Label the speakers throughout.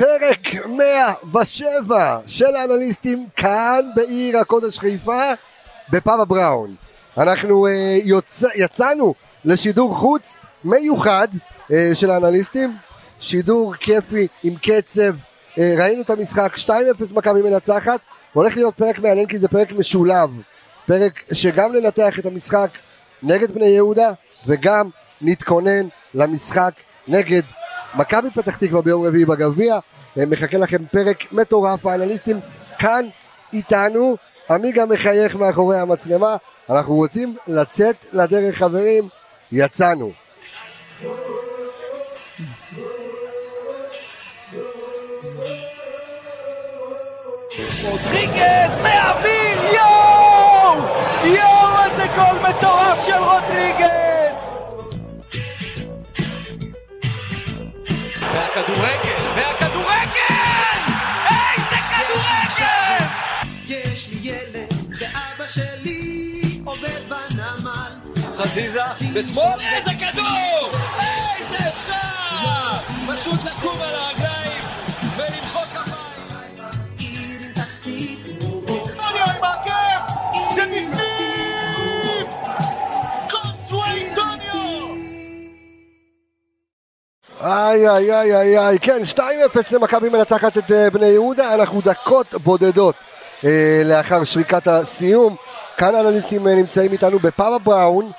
Speaker 1: פרק 107 של האנליסטים כאן בעיר הקודש חיפה בפאבה בראון. אנחנו uh, יוצא, יצאנו לשידור חוץ מיוחד uh, של האנליסטים, שידור כיפי עם קצב, uh, ראינו את המשחק 2-0 מכבי מנצחת, הולך להיות פרק מעניין כי זה פרק משולב, פרק שגם ננתח את המשחק נגד בני יהודה וגם נתכונן למשחק נגד מכבי פתח תקווה ביום רביעי בגביע, מחכה לכם פרק מטורף, האנליסטים כאן איתנו, עמיגה מחייך מאחורי המצלמה, אנחנו רוצים לצאת לדרך חברים, יצאנו.
Speaker 2: רודריגז מהוויל, יואו! יואו, איזה גול מטורף של רודריגז!
Speaker 3: והכדורגל, והכדורגל! איזה כדורגל!
Speaker 4: יש לי ילד ואבא שלי עובד בנמל
Speaker 3: חזיזה, בשמאל, איזה כדור! איזה אפשר! פשוט לקום על הרגליים
Speaker 1: איי איי איי איי איי, כן 2-0 למכבי מנצחת את אה, בני יהודה, אנחנו דקות בודדות אה, לאחר שריקת הסיום. כאן האנליסטים אה, נמצאים איתנו בפאבה בראון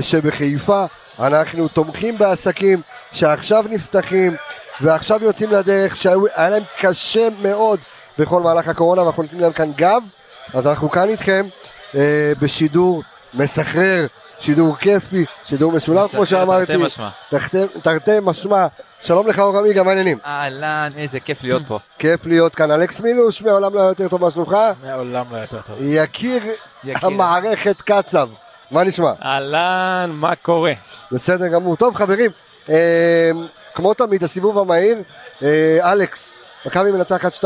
Speaker 1: שבחיפה, אנחנו תומכים בעסקים שעכשיו נפתחים ועכשיו יוצאים לדרך שהיה להם קשה מאוד בכל מהלך הקורונה ואנחנו נותנים להם כאן גב, אז אנחנו כאן איתכם בשידור מסחרר, שידור כיפי, שידור משולב כמו שאמרתי.
Speaker 5: תרתי משמע.
Speaker 1: תרתי משמע, שלום לך אור עמיגה, מה העניינים?
Speaker 5: אהלן, איזה כיף להיות פה.
Speaker 1: כיף להיות כאן, אלכס מילוש, מעולם לא היה יותר טוב מה שלומך?
Speaker 6: מעולם לא יותר טוב.
Speaker 1: יקיר
Speaker 5: יקיר.
Speaker 1: המערכת קצב, מה נשמע?
Speaker 7: אהלן, מה קורה?
Speaker 1: בסדר גמור. טוב חברים, אה, כמו תמיד הסיבוב המהיר, אה, אלכס, מכבי מנצחת 2-0,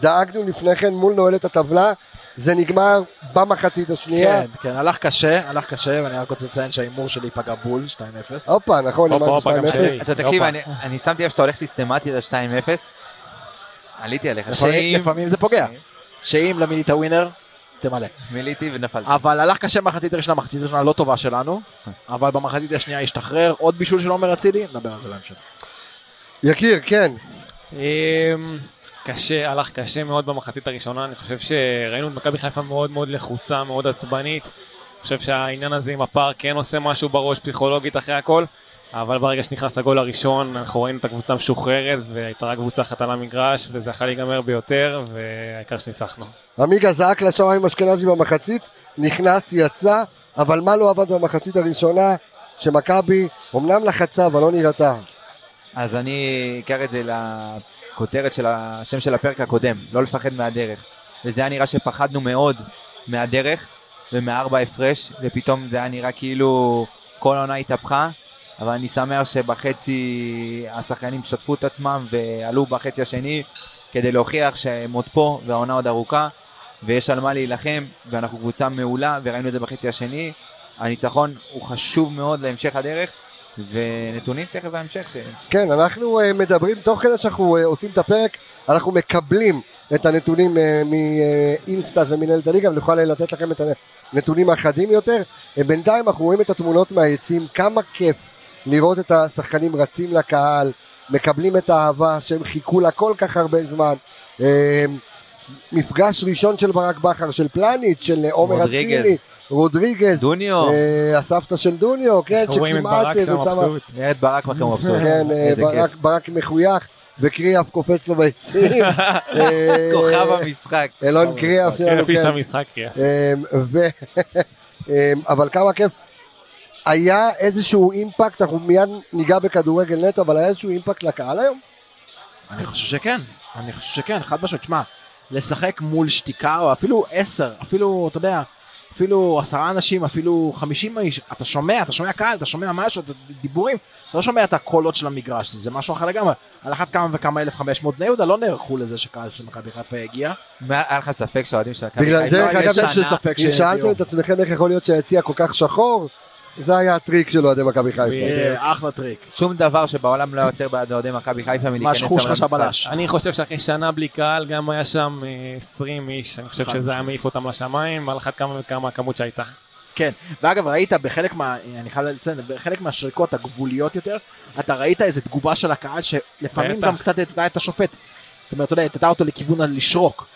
Speaker 1: דאגנו לפני כן מול נועלת הטבלה, זה נגמר במחצית השנייה.
Speaker 6: כן, כן, הלך קשה, הלך קשה, ואני רק רוצה לציין שההימור שלי פגע בול, 2-0.
Speaker 1: הופה, נכון, אמרתי
Speaker 7: הופה, גם
Speaker 1: 2-0.
Speaker 7: שלי.
Speaker 5: אתה תקשיב. אני- אני שמתי לב שאתה הולך סיסטמטית על 2-0. עליתי עליך.
Speaker 6: לפעמים- זה פוגע. שאם למילית הווינר, תמלא.
Speaker 5: מילאתי ונפלתי.
Speaker 6: אבל הלך קשה במחצית הראשונה, מחצית הראשונה לא טובה שלנו, אבל במחצית השנייה השתחרר, עוד בישול של עומר אצילי, נדבר על זה בהמשך.
Speaker 1: יקיר, כן.
Speaker 7: קשה, הלך קשה מאוד במחצית הראשונה, אני חושב שראינו את מכבי חיפה מאוד מאוד לחוצה, מאוד עצבנית. אני חושב שהעניין הזה עם הפער כן עושה משהו בראש פסיכולוגית אחרי הכל, אבל ברגע שנכנס הגול הראשון, אנחנו ראינו את הקבוצה משוחררת, והייתה רק קבוצה אחת על המגרש, וזה יכול להיגמר ביותר, והעיקר שניצחנו.
Speaker 1: עמיגה זעק לשמיים אשכנזי במחצית, נכנס, יצא, אבל מה לא עבד במחצית הראשונה? שמכבי אמנם לחצה אבל לא נראתה.
Speaker 5: אז אני אקח את זה לכותרת של השם של הפרק הקודם, לא לפחד מהדרך. וזה היה נראה שפחדנו מאוד מהדרך ומארבע הפרש, ופתאום זה היה נראה כאילו כל העונה התהפכה, אבל אני שמח שבחצי השחקנים השתתפו את עצמם ועלו בחצי השני כדי להוכיח שהם עוד פה והעונה עוד ארוכה, ויש על מה להילחם, ואנחנו קבוצה מעולה, וראינו את זה בחצי השני. הניצחון הוא חשוב מאוד להמשך הדרך, ונתונים תכף בהמשך.
Speaker 1: כן, אנחנו uh, מדברים, תוך כדי שאנחנו uh, עושים את הפרק, אנחנו מקבלים את הנתונים uh, מאינסטאט ומנהלת הליגה, ונוכל לתת לכם את הנתונים החדים יותר. בינתיים אנחנו רואים את התמונות מהיציעים, כמה כיף לראות את השחקנים רצים לקהל, מקבלים את האהבה שהם חיכו לה כל כך הרבה זמן. מפגש ראשון של ברק בכר, של פלניץ', של עומר. אצילי, רודריגז,
Speaker 5: דוניו,
Speaker 1: uh, הסבתא של דוניו, כן, שכמעט
Speaker 7: שם
Speaker 1: ושמה-
Speaker 5: את ברק בכם מבסוט.
Speaker 1: כן, אה, ברק, מחוייך, וקריאף קופץ לו ביציעים. אה,
Speaker 5: כוכב המשחק.
Speaker 1: אלון קריאף שלנו, כן.
Speaker 7: המשחק.
Speaker 1: אה, אה, אבל כמה כיף. היה איזשהו אימפקט, אנחנו מיד ניגע בכדורגל נטו, אבל היה איזשהו אימפקט לקהל היום?
Speaker 6: אני חושב שכן, אני חושב שכן, חד משמעית, שמע, לשחק מול שתיקה, או אפילו עשר, אפילו, אתה יודע, אפילו עשרה אנשים, אפילו חמישים איש, אתה שומע, אתה שומע קהל, אתה שומע משהו, אתה- דיבורים, אתה לא שומע את הקולות של המגרש, זה משהו אחר לגמרי. על אחת כמה וכמה 1,500 בני יהודה לא נערכו לזה שקהל של מכבי חיפה הגיע.
Speaker 5: מה, היה לך ספק שהאוהדים של מכבי חיפה...
Speaker 1: זה,
Speaker 6: לא,
Speaker 1: דרך
Speaker 6: יש
Speaker 1: אגב,
Speaker 6: של ספק
Speaker 1: אם שאלתם. את עצמכם איך יכול להיות שהיציע כל כך שחור, זה היה הטריק של אוהדי מכבי חיפה.
Speaker 6: אה, אחלה טריק.
Speaker 5: שום דבר שבעולם לא יוצר בעד אוהדי מכבי חיפה
Speaker 6: מה
Speaker 5: מלהיכנס למשחק.
Speaker 6: בלש.
Speaker 7: אני חושב שאחרי שנה בלי קהל, גם היה שם אה, 20 איש, אני חושב שזה היה מעיף אותם לשמיים, על אחת כמה וכמה הכמות שהייתה.
Speaker 6: כן, ואגב ראית בחלק מה, אני חייב לציין, בחלק מהשריקות הגבוליות יותר, אתה ראית איזה תגובה של הקהל שלפעמים. גם קצת הטעה את השופט. זאת אומרת, אתה יודע, הטעה אותו לכיוון הלשרוק.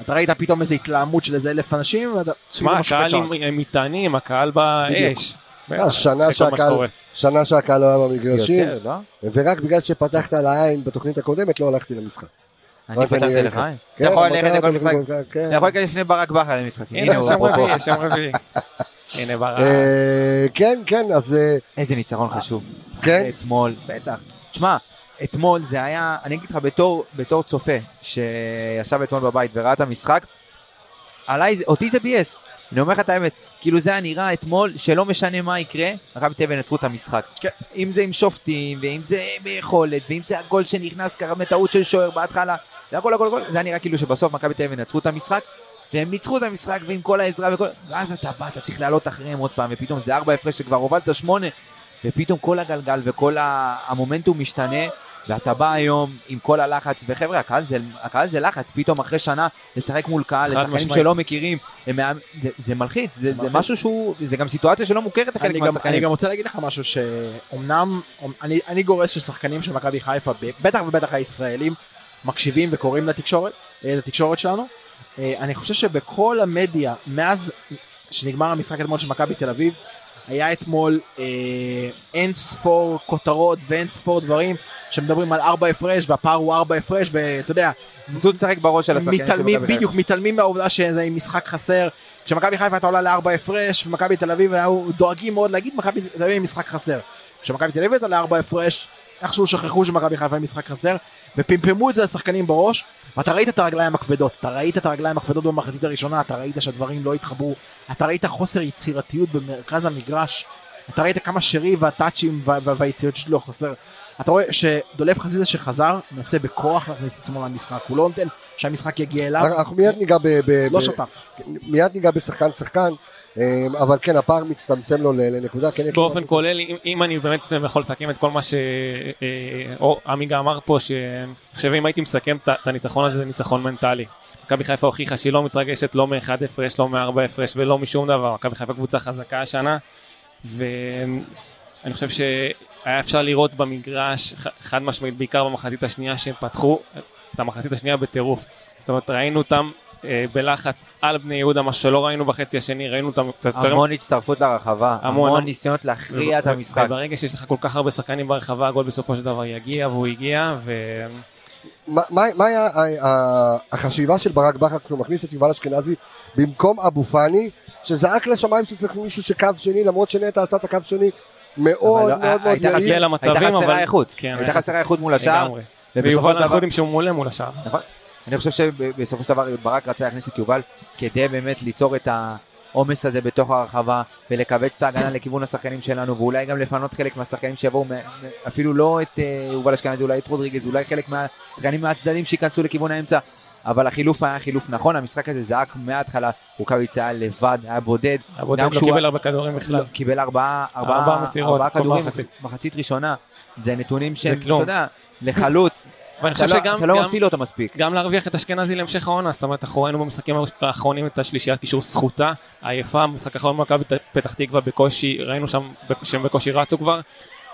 Speaker 6: אתה ראית פתאום איזה התלהמות של איזה אלף אנשים, ואתה...
Speaker 7: שמע,
Speaker 6: פתאום השופט
Speaker 7: הקהל עם מטענים, הקהל באש.
Speaker 1: אה, שנה שהקהל-. שנה שהקהל לא היה במגרשים,
Speaker 5: לא?
Speaker 1: ורק בגלל שפתחת על העין בתוכנית הקודמת לא הלכתי למשחק.
Speaker 5: אני פתחתי לך עין.
Speaker 1: כן,
Speaker 5: אתה יכול ללכת
Speaker 1: אתה
Speaker 5: לכל משחק.
Speaker 1: למשחק, כן.
Speaker 5: אתה יכול להיכנס לפני ברק בכר למשחקים.
Speaker 7: הנה,
Speaker 5: הוא אפרופו.
Speaker 7: הנה ברק.
Speaker 1: אה, כן, כן, אז אה,
Speaker 5: איזה ניצחון חשוב.
Speaker 1: כן,
Speaker 5: אתמול, בטח. תשמע, אתמול זה היה, אני אגיד לך בתור, צופה שישב אתמול בבית וראה את המשחק, עליי, זה- אותי זה ביאס. אני אומר לך את האמת, כאילו זה היה נראה אתמול שלא משנה מה יקרה, מכבי תל אביב ינצחו את המשחק.
Speaker 6: כן.
Speaker 5: אם זה עם שופטים, ואם זה ביכולת, ואם זה הגול שנכנס ככה מטעות של שוער בהתחלה, זה הכל הכל הכל, זה היה נראה כאילו שבסוף מכבי תל אביב ינצחו את המשחק, והם ניצחו את המשחק ועם כל העזרה וכל... ואז אתה בא, אתה צריך לעלות אחריהם עוד פעם, ופתאום זה ארבע הפרש שכבר הובלת שמונה, ופתאום כל הגלגל וכל המומנטום משתנה, ואתה בא היום עם כל הלחץ, וחבר'ה, הקהל זה, הקהל זה לחץ, פתאום אחרי שנה לשחק מול קהל, לשחקנים. שלא מכירים, הם, זה, זה מלחיץ, זה, זה משהו שהוא, זה גם סיטואציה שלא מוכרת לחלק
Speaker 6: גם, אני
Speaker 5: מהשחקנים.
Speaker 6: גם רוצה להגיד לך משהו שאומנם אני, אני גורס ששחקנים של מכבי חיפה בטח ובטח הישראלים מקשיבים וקוראים לתקשורת, אה, לתקשורת שלנו. אה, אני חושב שבכל המדיה מאז שנגמר המשחק אתמול של מכבי תל אביב היה אתמול אה, אין ספור כותרות ואין ספור דברים שמדברים על ארבע הפרש והפער הוא ארבע הפרש ואתה יודע
Speaker 5: ניסו לשחק בראש של השחקנים
Speaker 6: מתעלמים. בדיוק, מתעלמים מהעובדה שזה משחק חסר. כשמכבי חיפה הייתה עולה לארבע הפרש, ומכבי תל אביב היו דואגים מאוד להגיד מכבי תל אביב משחק חסר. כשמכבי תל אביב הייתה לארבע הפרש, איכשהו שכחו שמכבי חיפה היא משחק חסר, ופמפמו את זה לשחקנים בראש, ואתה ראית את הרגליים הכבדות, אתה ראית את הרגליים הכבדות במחצית הראשונה, אתה ראית שהדברים לא התחברו, אתה ראית חוסר יצירתיות במרכז המגרש, אתה ראית כמה שרי והטאצ'ים וה- וה- והיציאות שלו חסר. אתה רואה שדולב חזיזה שחזר, מנסה בכוח להכניס את עצמו למשחק, הוא לא נותן שהמשחק יגיע אליו,
Speaker 1: אנחנו מיד ניגע ב... ב-
Speaker 6: לא
Speaker 1: ב-
Speaker 6: שותף.
Speaker 1: מיד ניגע בשחקן שחקן, אה, אבל כן, הפער מצטמצם לו ל- לנקודה. כן,
Speaker 7: באופן כולל, אם, אם אני באמת יכול לסכם את כל מה שעמיגה אמר פה, שאני חושב אם הייתי מסכם את הניצחון הזה, זה ניצחון מנטלי. מכבי חיפה הוכיחה שהיא לא מתרגשת לא מאחד הפרש, לא מארבע הפרש ולא משום דבר. מכבי חיפה קבוצה חזקה השנה, ואני חושב שהיה אפשר לראות במגרש, חד משמעית, בעיקר במחצית השנייה, שהם פתחו את המחצית השנייה בטירוף. זאת אומרת, ראינו אותם אה, בלחץ על בני יהודה, מה שלא ראינו בחצי השני, ראינו אותם קצת יותר...
Speaker 5: המון הצטרפות לרחבה,
Speaker 7: המון,
Speaker 5: המון. ניסיונות להכריע את המשחק.
Speaker 7: וברגע שיש לך כל כך הרבה שחקנים ברחבה, הגול בסופו של דבר יגיע, והוא הגיע, ו...
Speaker 1: מה- מה מה היה החשיבה של ברק בכר כשהוא מכניס את יובל אשכנזי במקום אבו פאני, שזעק לשמיים שצריך מישהו שקו שני, למרות שנטע עשה את הקו שני מאוד
Speaker 5: לא-
Speaker 1: מאוד מאוד
Speaker 5: הייתה
Speaker 1: יעיל.
Speaker 5: הייתה
Speaker 7: אבל...
Speaker 5: חסרה איכות,
Speaker 7: כן,
Speaker 5: הייתה חסרה איכות מול השער,
Speaker 7: ויובל יודעים שהוא מעולה מול השער.
Speaker 5: נכון. אני חושב שבסופו של דבר ברק רצה להכניס את יובל כדי באמת ליצור את העומס הזה בתוך הרחבה ולכווץ את ההגנה לכיוון השחקנים שלנו ואולי גם לפנות חלק מהשחקנים שיבואו, אפילו לא את אה, יובל אשכנזי, אולי את רודריגז, אולי חלק מהשחקנים מהצדדים שייכנסו לכיוון האמצע. אבל החילוף היה חילוף נכון, המשחק הזה זעק מההתחלה, רוקאביצה היה לבד, היה בודד,
Speaker 7: הבודד
Speaker 5: גם
Speaker 7: לא
Speaker 5: כשהוא-
Speaker 7: קיבל הרבה כדורים בכלל.
Speaker 5: לא, קיבל ארבעה,
Speaker 7: ארבעה
Speaker 5: ארבעה, ארבעה כדורים
Speaker 7: מחצית.
Speaker 5: ראשונה, זה נתונים שהם, אתה. יודע, לחלוץ,
Speaker 7: ואני חושב
Speaker 5: לא-
Speaker 7: שגם
Speaker 5: אתה לא מפעיל אותו מספיק.
Speaker 7: גם להרוויח את אשכנזי להמשך העונה, זאת אומרת, אנחנו ראינו במשחקים האחרונים את השלישיית קישור זכותה, עייפה, במשחק האחרון במכבי פתח תקווה בקושי, ראינו שם שהם בקושי רצו כבר,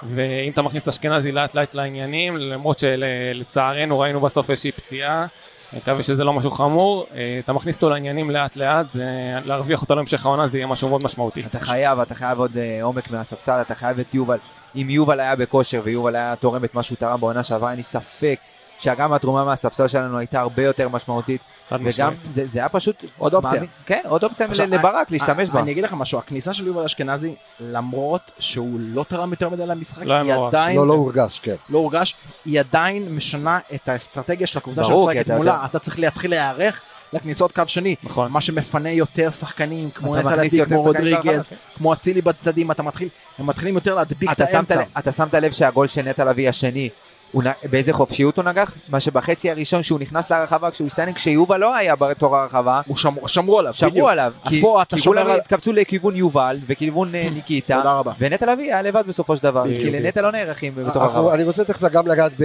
Speaker 7: ואם אתה מכניס את אשכנזי לאט לאט לעניינים, למרות שלצערנו ראינו בסוף איזושהי פציעה, מקווה שזה לא משהו חמור, אה, אתה מכניס אותו לעניינים לאט לאט, זה- להרוויח אותו להמשך העונה זה יהיה משהו מאוד משמעותי.
Speaker 5: אתה חייב, אתה חייב עוד אה, עומק מהספסל, אתה חייב את יובל. אם יובל היה בכושר ויובל היה תורם את מה שהוא תרם בעונה שעברה, אין לי ספק שגם התרומה מהספסל שלנו הייתה הרבה יותר משמעותית. וגם. זה זה היה פשוט
Speaker 6: עוד אופציה.
Speaker 5: מאמין- כן, עוד אופציה
Speaker 6: עכשיו,
Speaker 5: לברק להשתמש בה.
Speaker 6: אני אגיד לך משהו, הכניסה של יובל אשכנזי, למרות שהוא לא תרם יותר מדי למשחק,
Speaker 7: לא
Speaker 6: היא
Speaker 7: מעורב.
Speaker 6: עדיין
Speaker 1: לא, לא הורגש, כן.
Speaker 6: לא הורגש, היא עדיין משנה את האסטרטגיה של הקבוצה שמשחקת
Speaker 5: אתה
Speaker 6: מולה,
Speaker 5: יודע-
Speaker 6: אתה צריך להתחיל להיערך לכניסות קו שני,
Speaker 7: נכון.
Speaker 6: מה שמפנה יותר שחקנים, כמו
Speaker 5: יותר
Speaker 6: כמו רודריגז, כמו אצילי בצדדים, אתה מתחיל, הם מתחילים יותר להדביק את האמצע.
Speaker 5: אתה שמת לב שהגול של נטע לביא השני, הוא נ- באיזה חופשיות הוא נגח? מה שבחצי הראשון שהוא נכנס לרחבה כשהוא הסתנן, כשיובל לא היה בתוך הרחבה,
Speaker 6: הוא שמ- שמרו עליו,
Speaker 5: שמרו
Speaker 6: בדיוק.
Speaker 5: עליו.
Speaker 6: אז
Speaker 5: כי-
Speaker 6: פה אתה
Speaker 5: כי
Speaker 6: שומר
Speaker 5: כולם
Speaker 6: על-
Speaker 5: התקבצו לכיוון יובל וכיוון אה, ניקיטה,
Speaker 6: תודה רבה.
Speaker 5: ונטע לביא היה לבד בסופו של דבר,
Speaker 6: בדיוק.
Speaker 5: כי לנטע לא נערכים בתוך
Speaker 1: אנחנו-
Speaker 5: הרחבה.
Speaker 1: אני רוצה תכף גם לגעת ב-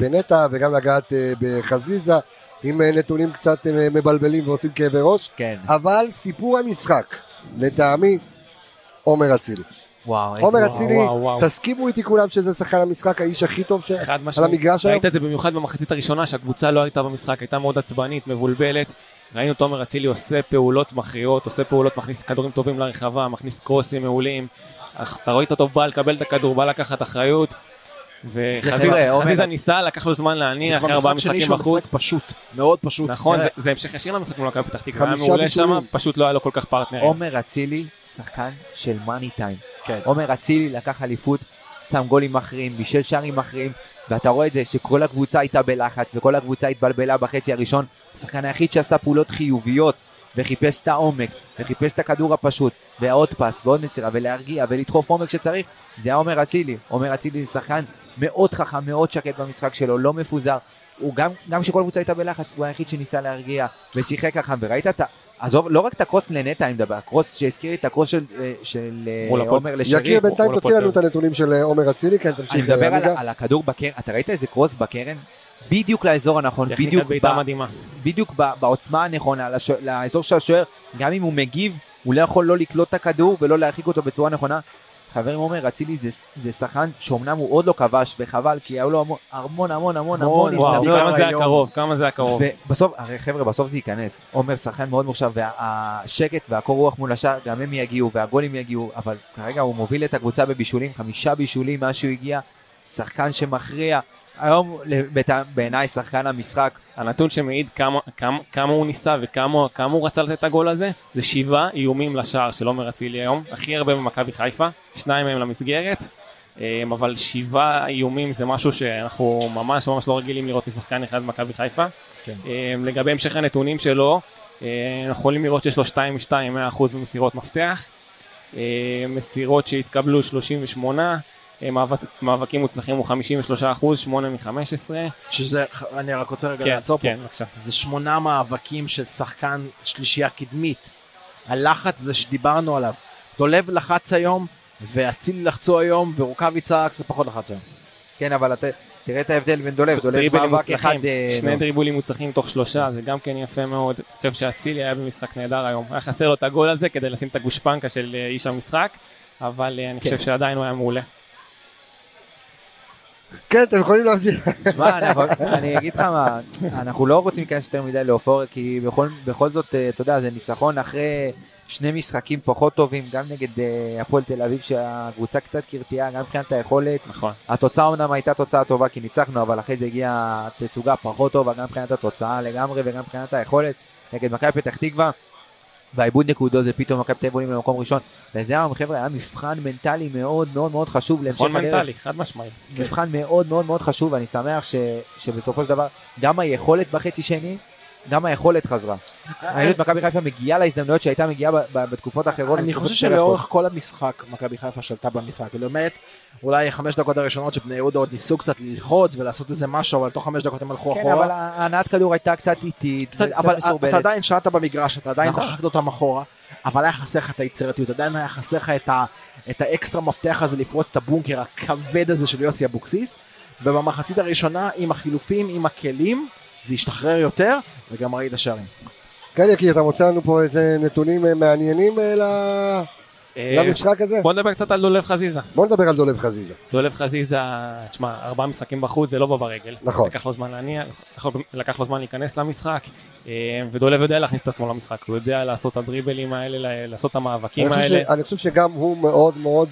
Speaker 1: בנטע וגם לגעת אה, בחזיזה עם אה, נתונים קצת אה, מבלבלים ועושים כאבי ראש
Speaker 5: כן.
Speaker 1: אבל סיפור המשחק לטעמי עומר אצילי
Speaker 5: וואו, איזה...
Speaker 1: עומר אצילי. תסכימו איתי כולם שזה שחקן המשחק האיש הכי טוב ש-
Speaker 7: חד
Speaker 1: על
Speaker 7: משמעית.
Speaker 1: המגרש היום
Speaker 7: ראית את זה במיוחד במחצית הראשונה שהקבוצה לא הייתה במשחק, הייתה מאוד עצבנית, מבולבלת. ראינו את עומר אצילי עושה פעולות מכריעות, עושה פעולות, מכניס כדורים טובים לרחבה, מכניס קרוסים מעולים. אתה ראית אותו בא לקבל את הכדור, בא לקחת אחריות. וחזיזה ניסה, לקח לו זמן
Speaker 6: זה
Speaker 7: להניע אחרי ארבעה
Speaker 6: משחק שני
Speaker 7: משחקים
Speaker 6: שהוא
Speaker 7: בחוץ.
Speaker 6: משחק פשוט, מאוד פשוט.
Speaker 7: נכון. זה- זה המשך ישיר למשחק מול מכבי פתח תקווה, היה מעולה שם. פשוט לא היה לו כל כך פרטנרים.
Speaker 5: עומר אצילי, שחקן של מאני טיים.
Speaker 6: כן.
Speaker 5: עומר אצילי לקח אליפות, שם גולים מכריעים, בישל שערים מכריעים, ואתה רואה את זה שכל הקבוצה הייתה בלחץ, וכל הקבוצה התבלבלה בחצי הראשון. השחקן היחיד שעשה פעולות חיוביות, וחיפש את העומק, וחיפש את הכדור הפשוט, ועוד פס, ועוד מסירה, ולהרגיע, ולדחוף עומק שצריך, זה היה עומר אצילי. עומר אצילי זה שחקן מאוד חכם, מאוד שקט במשחק שלו, לא מפוזר. הוא גם, גם כשכל הקבוצה הייתה בלחץ, הוא היחיד שניסה להרגיע, ושיחק חכם, וראית את ה... עזוב, לא רק את הקרוס לנטע אני מדבר, הקרוס שהזכיר לי את הקרוס של, אה, של אה, עומר לשרי.
Speaker 1: יקיר בינתיים תוציא לנו את הנתונים של אה, עומר אצילי כן תמשיך
Speaker 5: אני מדבר על. על הכדור בקרן, אתה ראית איזה קרוס בקרן? בדיוק לאזור הנכון, בדיוק, ב. בדיוק ב, בעוצמה הנכונה, לש, לאזור של השוער, גם אם הוא מגיב, הוא לא יכול לא לקלוט את הכדור ולא להרחיק אותו בצורה נכונה. חברים אומר, אצילי זה, זה שחקן שאומנם הוא עוד לא כבש, וחבל, כי היו לו המון המון המון המון הזדמנויות.
Speaker 7: כמה זה היה. קרוב, כמה זה היה קרוב.
Speaker 5: ובסוף, הרי חבר'ה, בסוף זה ייכנס. עומר שחקן מאוד מוכשר, והשקט והקור רוח מול השער, גם הם יגיעו, והגולים יגיעו, אבל כרגע הוא מוביל את הקבוצה בבישולים, חמישה בישולים מאז שהוא הגיע, שחקן שמכריע. היום, בעיניי, שחקן המשחק,
Speaker 7: הנתון שמעיד כמה, כמה, כמה הוא ניסה וכמה כמה הוא רצה לתת את הגול הזה, זה שבעה איומים לשער של עומר אצילי היום, הכי הרבה במכבי חיפה, שניים מהם למסגרת, אה, אבל שבעה איומים זה משהו שאנחנו ממש ממש לא רגילים לראות משחקן אחד במכבי חיפה.
Speaker 6: כן.
Speaker 7: אה, לגבי המשך הנתונים שלו, אה, אנחנו יכולים לראות שיש לו 2 מ-2, 100% במסירות מפתח, מסירות שהתקבלו 38, אה, מאבק, מאבקים מוצלחים הוא 53%, 8 מ-15.
Speaker 6: שזה, אני רק רוצה רגע
Speaker 7: כן,
Speaker 6: לעצור פה.
Speaker 7: כן, בבקשה.
Speaker 6: זה שמונה מאבקים של שחקן שלישייה קדמית. הלחץ זה שדיברנו עליו. דולב לחץ היום, ואצילי לחצו היום, ורוקאביצה קצת פחות לחץ היום.
Speaker 5: כן, אבל אתה, תראה את ההבדל בין דולב, דולב מאבק אחד, אה,
Speaker 7: שני
Speaker 5: לא.
Speaker 7: דריבולים מוצלחים תוך שלושה, זה גם כן יפה מאוד. אני חושב שאצילי היה במשחק נהדר היום. היה חסר לו את הגול הזה כדי לשים את הגושפנקה של אה, איש המשחק, אבל אה, אני
Speaker 5: כן.
Speaker 7: חושב שעדיין הוא היה מעולה.
Speaker 1: כן אתם יכולים להמשיך
Speaker 5: תשמע, אני- אגיד לך מה, אנחנו לא רוצים להיכנס יותר מדי לאופוריה, כי בכל, בכל זאת, אה, אתה יודע, זה ניצחון אחרי שני משחקים פחות טובים, גם נגד אה, הפועל תל אביב, שהקבוצה קצת קרטיה, גם מבחינת היכולת.
Speaker 7: נכון.
Speaker 5: התוצאה אומנם הייתה תוצאה טובה כי ניצחנו, אבל אחרי זה הגיעה תצוגה פחות טובה, גם מבחינת התוצאה לגמרי וגם מבחינת היכולת. נגד מכבי פתח תקווה, והעיבוד נקודות זה פתאום מכבי תל אביב עולים למקום ראשון. וזה היה, חבר'ה, היה מבחן מנטלי מאוד מאוד מאוד חשוב להמשך הדרך.
Speaker 7: מנטלי, חד משמעי.
Speaker 5: מבחן מאוד מאוד מאוד חשוב, ואני שמח ש, שבסופו של דבר גם היכולת בחצי שני, גם היכולת חזרה. את מכבי חיפה מגיעה להזדמנויות שהייתה מגיעה בתקופות אחרות.
Speaker 6: אני חושב שלאורך. כל המשחק מכבי חיפה שלטה במשחק. למעט אולי חמש דקות הראשונות שבני יהודה עוד ניסו קצת ללחוץ ולעשות איזה משהו, אבל תוך חמש דקות הם הלכו
Speaker 5: כן,
Speaker 6: אחורה.
Speaker 5: אבל ההנעת כדור הייתה קצת איטית,
Speaker 6: קצת-
Speaker 5: וקצת
Speaker 6: אבל
Speaker 5: מסורבלת.
Speaker 6: אתה עדיין שעת במגרש, אתה עדיין
Speaker 5: נכון.
Speaker 6: דחקת אותם אחורה, אבל היה חסר לך את היצירתיות, עדיין היה חסר לך את האקסטרה מפתח הזה לפרוץ את הבונקר הכבד הזה של יוסי אבוקסיס, ובמחצית הראשונה עם החילופים, עם הכלים, זה השתחרר יותר, וגם ראית שערים.
Speaker 1: כן יקיר אתה מוצא לנו פה איזה נתונים אה, מעניינים אה, ל-
Speaker 7: אה,
Speaker 1: למשחק הזה
Speaker 7: בוא נדבר קצת על דולב חזיזה.
Speaker 1: בוא נדבר על דולב חזיזה
Speaker 7: דולב חזיזה, תשמע, ארבעה משחקים בחוץ זה לא בא ברגל.
Speaker 1: נכון.
Speaker 7: לקח לו זמן להניע, לקח לו- זמן להיכנס למשחק, ודולב יודע להכניס את עצמו למשחק, הוא יודע לעשות את הדריבלים האלה, לעשות את
Speaker 1: אני
Speaker 7: המאבקים האלה.
Speaker 1: אני חושב שגם הוא מאוד מאוד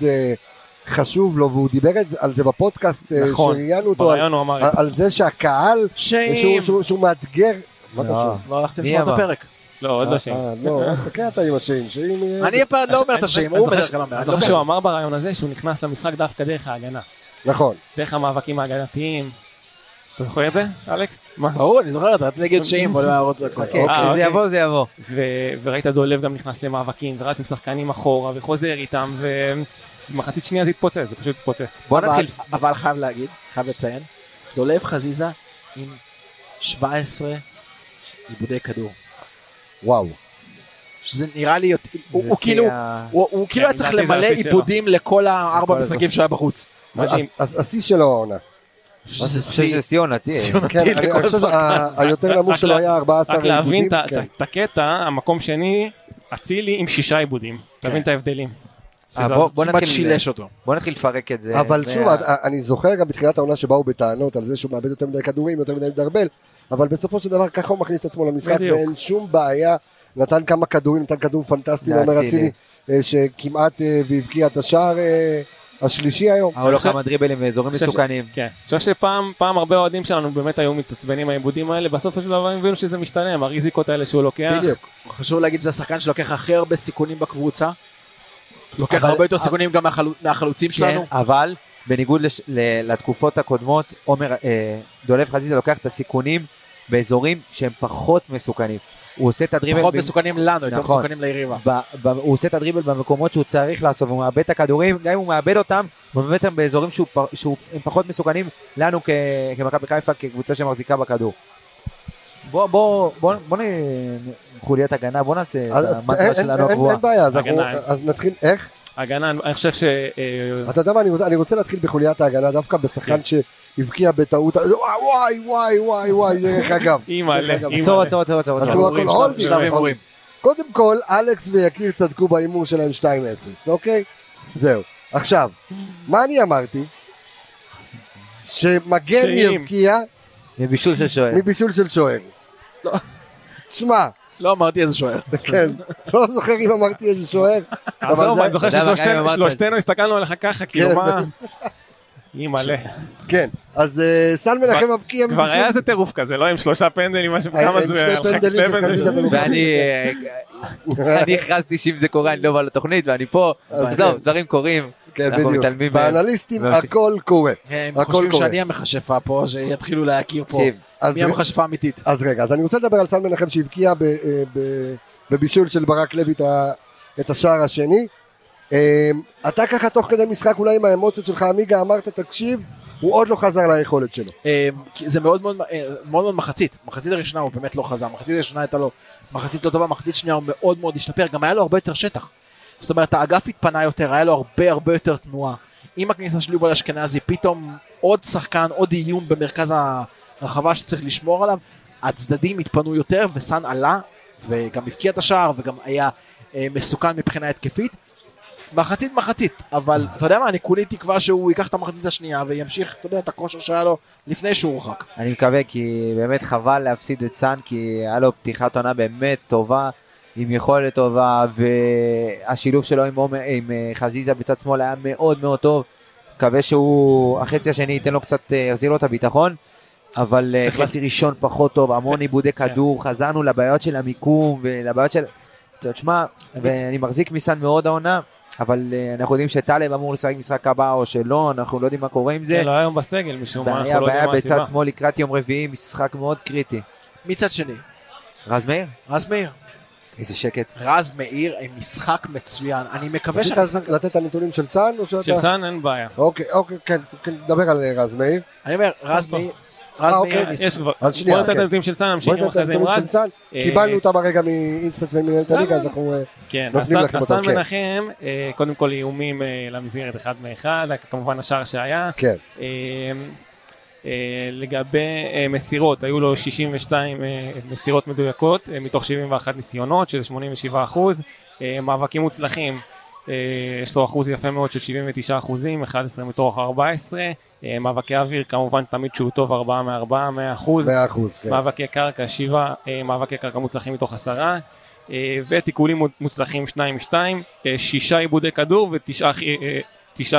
Speaker 1: חשוב לו והוא דיבר את- על זה בפודקאסט אה,
Speaker 7: נכון,
Speaker 1: שראיינו אותו על,
Speaker 7: ברעיון הוא אמר את זה.
Speaker 1: על זה שהקהל
Speaker 6: שיים!
Speaker 1: שהוא, שהוא, שהוא מאתגר מה אתה
Speaker 5: לא.
Speaker 6: לא הלכתם
Speaker 5: מי
Speaker 6: לשמוע את? הפרק.
Speaker 7: לא, עוד לא שם.
Speaker 1: אה, לא, תקרא אתה עם שאם... אה,
Speaker 6: אני הפעם לא אומר את
Speaker 7: אני
Speaker 6: הוא בדרך כלל אומר.
Speaker 7: אני
Speaker 6: אני
Speaker 7: זוכר
Speaker 6: לא
Speaker 7: שהוא. אמר ברעיון הזה שהוא נכנס למשחק דווקא דרך ההגנה.
Speaker 1: נכון.
Speaker 7: דרך המאבקים ההגנתיים. אתה זוכר את זה, אלכס? מה?
Speaker 6: ברור, אני זוכר, אתה נגד שאים, בוא נערות את
Speaker 5: חכה,
Speaker 6: הכל.
Speaker 7: אה,
Speaker 5: כשזה
Speaker 7: אוקיי.
Speaker 5: יבוא זה יבוא.
Speaker 7: וראית דולב גם נכנס למאבקים, ורץ עם שחקנים אחורה, וחוזר איתם, ובמחצית שנייה זה התפוצץ, זה פשוט התפוצץ.
Speaker 5: בוא
Speaker 6: אבל-
Speaker 5: נתחיל.
Speaker 6: אבל חייב להגיד, חייב לציין, דולב חזיזה עם 17 עיבודי כדור.
Speaker 1: וואו.
Speaker 6: שזה נראה לי, הוא
Speaker 5: זה
Speaker 6: כאילו, הוא כאילו היה צריך
Speaker 7: לדעתי זה
Speaker 6: למלא. עיבודים לכל הארבע משחקים שהיה בחוץ.
Speaker 1: השיא שלו העונה.
Speaker 6: שזה
Speaker 5: אני חושב
Speaker 6: שיא.
Speaker 5: שזה שיא עונתי.
Speaker 6: שיא עונתי
Speaker 1: כן, אני
Speaker 6: לכל
Speaker 1: חושב
Speaker 6: שחקן.
Speaker 1: ה- היותר נמוך
Speaker 7: רק
Speaker 1: שלו היה 14
Speaker 7: רק להבין
Speaker 1: עיבודים.
Speaker 7: את ה-
Speaker 1: כן.
Speaker 7: את- את הקטע, המקום שני, אצילי עם שישה עיבודים. תבין את ההבדלים.
Speaker 5: אה,
Speaker 7: שזה-
Speaker 5: בוא- בוא
Speaker 6: כמעט שילש אותו.
Speaker 5: בוא נתחיל לפרק את זה.
Speaker 1: אבל שוב, אני זוכר גם בתחילת העונה שבאו בטענות על זה שהוא מאבד יותר מדי כדורים, יותר מדי מדרבל, אבל בסופו של דבר ככה הוא מכניס את עצמו למשחק,
Speaker 7: בדיוק.
Speaker 1: ואין שום בעיה. נתן כמה כדורים, נתן כדור פנטסטי לעומר. אצילי, אה, שכמעט אה, והבקיע את השער אה, השלישי היום.
Speaker 5: היו לו
Speaker 7: עכשיו-
Speaker 5: כמה דריבלים
Speaker 7: ש-
Speaker 5: מסוכנים.
Speaker 7: כן. אני חושב שפעם פעם הרבה אוהדים שלנו באמת היו מתעצבנים מהעיבודים האלה, בסופו של דבר הבינו שזה משתלם, הריזיקות האלה שהוא לוקח.
Speaker 1: בדיוק.
Speaker 6: חשוב להגיד שזה השחקן שלוקח הכי הרבה סיכונים בקבוצה. לוקח
Speaker 5: אבל-
Speaker 6: הרבה יותר סיכונים גם מהחלו- מהחלוצים
Speaker 5: כן,
Speaker 6: שלנו.
Speaker 5: אבל בניגוד לש- ל- לתקופות הקודמות, עומר, אה, דולב חזיזה לוקח את הסיכונים באזורים שהם פחות מסוכנים. הוא עושה את הדריבל,
Speaker 6: פחות
Speaker 5: במ-
Speaker 6: מסוכנים לנו, יותר
Speaker 5: נכון.
Speaker 6: מסוכנים ליריבה.
Speaker 5: ב- ב- הוא עושה את הדריבל במקומות שהוא צריך לעשות, והוא מאבד את הכדורים, גם אם הוא מאבד אותם, הוא מאבד אותם באזורים שהוא פ- שהוא- הם פחות מסוכנים לנו כמכבי חיפה, כקבוצה שמחזיקה בכדור. בוא, בוא, בוא, בוא. חוליית הגנה, בוא נעשה את
Speaker 1: אין-
Speaker 5: שלנו הקבועה.
Speaker 1: אין בעיה, אז נתחיל, איך?
Speaker 7: הגנה, אני חושב ש... אה,
Speaker 1: אתה יודע מה, אני רוצה- להתחיל בחוליית ההגנה, דווקא בשחקן שהבקיע בטעות, וואי וואי וואי וואי וואי, דרך אגב.
Speaker 7: אימא'לה,
Speaker 1: דרך אגב.
Speaker 7: אימא'לה.
Speaker 5: עצור, עצור, עצור, עצור. עצור.
Speaker 1: הכל,
Speaker 6: הימורים,
Speaker 1: הולדים.
Speaker 6: שלב הימורים.
Speaker 1: קודם כל, אלכס ויקיר צדקו בהימור שלהם 2-0, אוקיי? זהו. עכשיו, מה אני אמרתי? שמגן יבקיע
Speaker 5: מבישול של שוער.
Speaker 1: מבישול של שוער.
Speaker 6: לא. לא אמרתי איזה שוער.
Speaker 1: כן, לא זוכר אם אמרתי איזה שוער,
Speaker 7: עזוב, אני זוכר ששלושתנו הסתכלנו עליך ככה, כאילו
Speaker 1: כן.
Speaker 7: מה... אימא'לה.
Speaker 1: כן, אז אה, סן מנחם מבקיע
Speaker 7: כבר. היה איזה טירוף כזה, לא עם שלושה פנדלים, משהו
Speaker 1: היה-
Speaker 7: כמה זה,
Speaker 1: שני פנדלים.
Speaker 5: ואני אה, אני הכרזתי שאם זה קורה אני לא בא לתוכנית ואני פה,
Speaker 1: אז
Speaker 5: עזוב,
Speaker 1: כן.
Speaker 5: דברים קורים.
Speaker 1: כן, בדיוק. באנליסטים. הכל קורה.
Speaker 6: הם חושבים. שאני המכשפה פה, שיתחילו להכיר פה. מי המכשפה האמיתית?
Speaker 1: אז רגע, אז אני רוצה לדבר על סן מנחם שהבקיע אה, בבישול של ברק לוי את השער השני. אה, אתה ככה תוך כדי משחק אולי עם האמוציות שלך עמיגה אמרת תקשיב, הוא עוד לא חזר ליכולת שלו.
Speaker 6: כי זה מאוד מאוד אה, מאוד מאוד מחצית. מחצית הראשונה הוא באמת לא חזר. מחצית הראשונה הייתה לו מחצית לא טובה, מחצית שנייה הוא מאוד מאוד השתפר. גם היה לו הרבה יותר שטח. זאת אומרת, האגף התפנה יותר, היה לו הרבה הרבה יותר תנועה. עם הכניסה של יובל אשכנזי, פתאום עוד שחקן, עוד איום במרכז הרחבה שצריך לשמור עליו. הצדדים התפנו יותר, וסאן עלה, וגם הבקיע את השער, וגם היה אה, מסוכן מבחינה התקפית. מחצית מחצית, אבל אתה יודע מה, אני כולי תקווה שהוא ייקח את המחצית השנייה וימשיך, אתה יודע, את הכושר שהיה לו לפני שהוא הורחק.
Speaker 5: אני מקווה כי באמת חבל להפסיד את סאן כי היה לו פתיחת עונה באמת טובה עם יכולת טובה והשילוב שלו עם, עומר- עם אה, חזיזה בצד שמאל היה מאוד מאוד טוב. מקווה שהוא החצי השני ייתן לו קצת, אה, יחזיר לו את הביטחון. אבל אה, חצי ראשון פחות טוב, המון עיבודי. כדור, חזרנו לבעיות של המיקום ולבעיות של... תשמע, ואני מחזיק מסאן מאוד העונה, אבל אנחנו יודעים שטלב אמור לשחק משחק הבא או שלא, אנחנו לא יודעים מה קורה עם זה.
Speaker 7: זה לא היום בסגל משום מה,
Speaker 5: בעיה,
Speaker 7: אנחנו לא
Speaker 5: בעיה
Speaker 7: יודעים מה
Speaker 5: בצד
Speaker 7: הסיבה.
Speaker 5: שמאל לקראת יום רביעי, משחק מאוד קריטי.
Speaker 6: מצד שני,
Speaker 5: רז מאיר?
Speaker 6: רז מאיר.
Speaker 5: איזה שקט.
Speaker 6: רז מאיר עם משחק מצוין. אני מקווה
Speaker 1: רצית
Speaker 6: שהמשחק...
Speaker 1: לתת את הנתונים של סאן או שאתה...
Speaker 7: של סאן אין בעיה.
Speaker 1: אוקיי, אוקיי, כן, כן, דבר על אה, רז מאיר.
Speaker 6: אני אומר, רז. מאיר... רז
Speaker 1: אה,
Speaker 6: מאיר...
Speaker 1: אוקיי.
Speaker 7: יש כבר,
Speaker 1: אז שנייה,
Speaker 7: בוא ניתן את
Speaker 1: כן.
Speaker 7: הנתונים של סאן, נמשיך אחרי זה עם רז. אה,
Speaker 1: קיבלנו אותם הרגע מאינסטנט ומנהלת הליגה, אז אנחנו...
Speaker 7: כן,
Speaker 1: נותנים לכם אותם,
Speaker 7: הסן
Speaker 1: כן.
Speaker 7: מנחם, קודם כל איומים למסגרת אחד מאחד, כמובן השער שהיה.
Speaker 1: כן.
Speaker 7: אה, לגבי אה, מסירות, היו לו 62 אה, מסירות מדויקות מתוך 71 ניסיונות, שזה 87 אחוז. מאבקים מוצלחים, יש לו אחוז יפה מאוד של 79 אחוזים, 11 מתוך 14. אה, מאבקי אוויר, כמובן תמיד שהוא טוב, 4 מ-4, 100 אחוז.
Speaker 1: מאה אחוז, כן.
Speaker 7: מאבקי קרקע, 7 מאבקי קרקע מוצלחים מתוך 10. אה, ותיקולים מוצלחים 2 מ-2, 6 עיבודי כדור ותשעה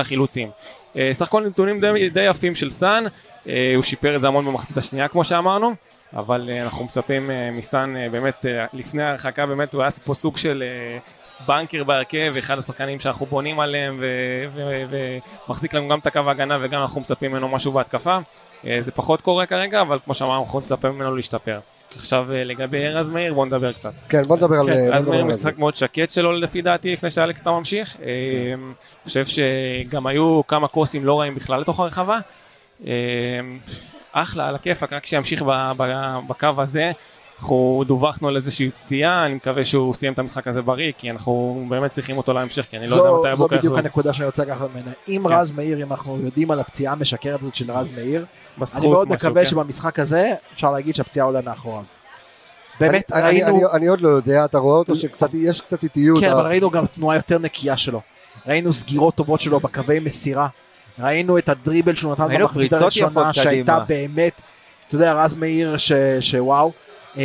Speaker 7: חילוצים. אה, סך הכל נתונים די, די יפים של סאן, אה, הוא שיפר את זה המון במחצית השנייה כמו שאמרנו, אבל אה, אנחנו מצפים מסאן באמת, לפני ההרחקה באמת הוא היה פה סוג של בנקר בהרכב, אחד השחקנים שאנחנו בונים עליהם ומחזיק לנו גם את הקו ההגנה וגם אנחנו מצפים ממנו משהו בהתקפה. זה פחות קורה כרגע, אבל כמו שאמרנו, אנחנו נצפה ממנו להשתפר. עכשיו אה, לגבי ארז מאיר, בוא נדבר קצת.
Speaker 1: כן, בוא נדבר על...
Speaker 7: כן, אז
Speaker 1: נדבר
Speaker 7: מאיר משחק מאוד שקט שלו לפי דעתי, לפני שאלכס אתה ממשיך. אה, אני חושב שגם היו כמה קורסים לא רעים בכלל לתוך הרחבה. אה, אחלה, על הכיפאק, רק שימשיך ב- ב- בקו הזה. אנחנו דווחנו על איזושהי פציעה, אני מקווה שהוא סיים את המשחק הזה בריא, כי אנחנו באמת צריכים אותו להמשך, כי אני לא יודע
Speaker 6: זו,
Speaker 7: מתי
Speaker 6: זו
Speaker 7: הבוקר
Speaker 6: בדיוק
Speaker 7: יחזור.
Speaker 6: הנקודה שאני רוצה לקחת ממנה. אם
Speaker 7: כן.
Speaker 6: רז מאיר, אם אנחנו יודעים על הפציעה המשקרת הזאת של רז מאיר, אני מאוד מקווה
Speaker 7: כן.
Speaker 6: שבמשחק הזה אפשר להגיד שהפציעה עולה מאחוריו. באמת,
Speaker 1: אני- אני-
Speaker 6: ראינו,
Speaker 1: אני- אני עוד לא יודע, אתה רואה אותו שקצת, יש קצת איטיות.
Speaker 6: כן, אבל ראינו גם תנועה יותר נקייה שלו. ראינו סגירות טובות שלו בקווי מסירה. ראינו את הדריבל שהוא נתן במחצית הראשונה, שהייתה. באמת, אתה יודע, רז מאיר ש- שוואו. אה,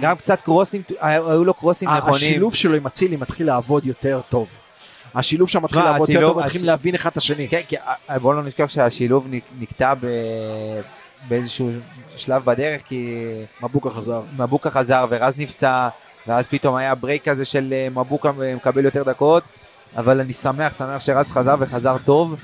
Speaker 5: גם קצת קרוסים, היו לו קרוסים נכונים.
Speaker 6: השילוב שלו עם אצילי מתחיל לעבוד יותר טוב. השילוב שם מתחיל לעבוד יותר טוב, מתחילים להבין אחד את השני.
Speaker 5: כן, כי אה, בואו לא נשכח שהשילוב נק- נקטע ב... באיזשהו שלב בדרך, כי
Speaker 6: מבוקה חזר.
Speaker 5: מבוקה חזר ורז נפצע, ואז פתאום היה ברייק כזה של אה, מבוקה מקבל יותר דקות, אבל אני שמח, שמח שרז חזר וחזר טוב,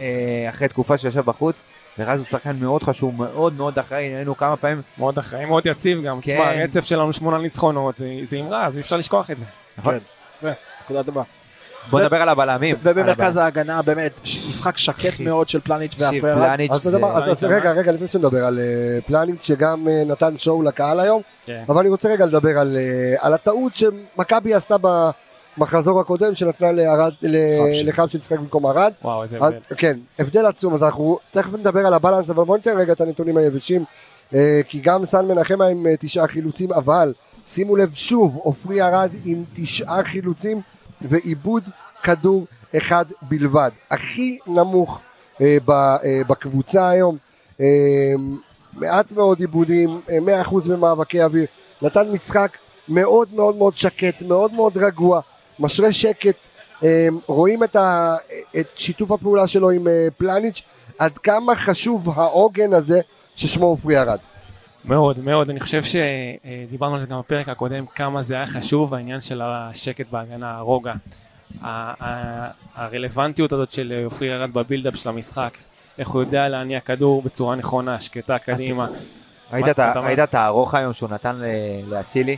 Speaker 5: אה, אחרי תקופה שישב בחוץ, ורז הוא שחקן מאוד חשוב, מאוד מאוד אחראי, היינו כמה פעמים,
Speaker 7: מאוד אחראי, מאוד יציב גם.
Speaker 5: כן.
Speaker 7: תשמע, הרצף שלנו שמונה ניצחונות, זה- זה אמרה, אז אי אפשר לשכוח את זה.
Speaker 5: נכון?
Speaker 6: יפה, נקודה טובה.
Speaker 5: בוא נדבר על הבלמים.
Speaker 6: ובמרכז ההגנה באמת משחק שקט מאוד של פלניץ'.
Speaker 5: פלניץ'
Speaker 1: אז. רגע, רגע, לפני שנדבר על אה, פלניץ' שגם אה, נתן שואו לקהל היום,
Speaker 7: כן.
Speaker 1: אבל אני רוצה רגע לדבר על, אה, על הטעות שמכבי עשתה במחזור הקודם שנתנה לארד- ל-
Speaker 6: חבשי.
Speaker 1: לחבשי לשחק במקום ארד.
Speaker 7: וואו, איזה
Speaker 1: אז-
Speaker 7: הבדל.
Speaker 1: כן, הבדל עצום, אז אנחנו תכף נדבר על הבלנס, אבל בוא ניתן רגע את הנתונים היבשים, כי גם סן מנחם היה עם תשעה חילוצים, אבל שימו לב שוב, עופרי ארד עם תשעה חילוצים ועיבוד כדור אחד בלבד, הכי נמוך אה, ב- אה, בקבוצה היום, אה, מעט מאוד עיבודים, אה, 100% במאבקי אוויר, נתן משחק מאוד מאוד מאוד שקט, מאוד מאוד רגוע, משרה שקט, אה, רואים את, ה, את שיתוף הפעולה שלו עם אה, פלניץ', עד כמה חשוב העוגן הזה ששמו עופרי ארד.
Speaker 7: מאוד מאוד, אני חושב שדיברנו על זה גם בפרק הקודם, כמה זה היה חשוב, העניין של השקט בהגנה, הרוגע. הרלוונטיות הזאת של עופרי ירד בבילדאפ של המשחק, איך הוא יודע להניע כדור בצורה נכונה, שקטה קדימה.
Speaker 5: ראית את הארוך היום שהוא נתן ל- לאצילי?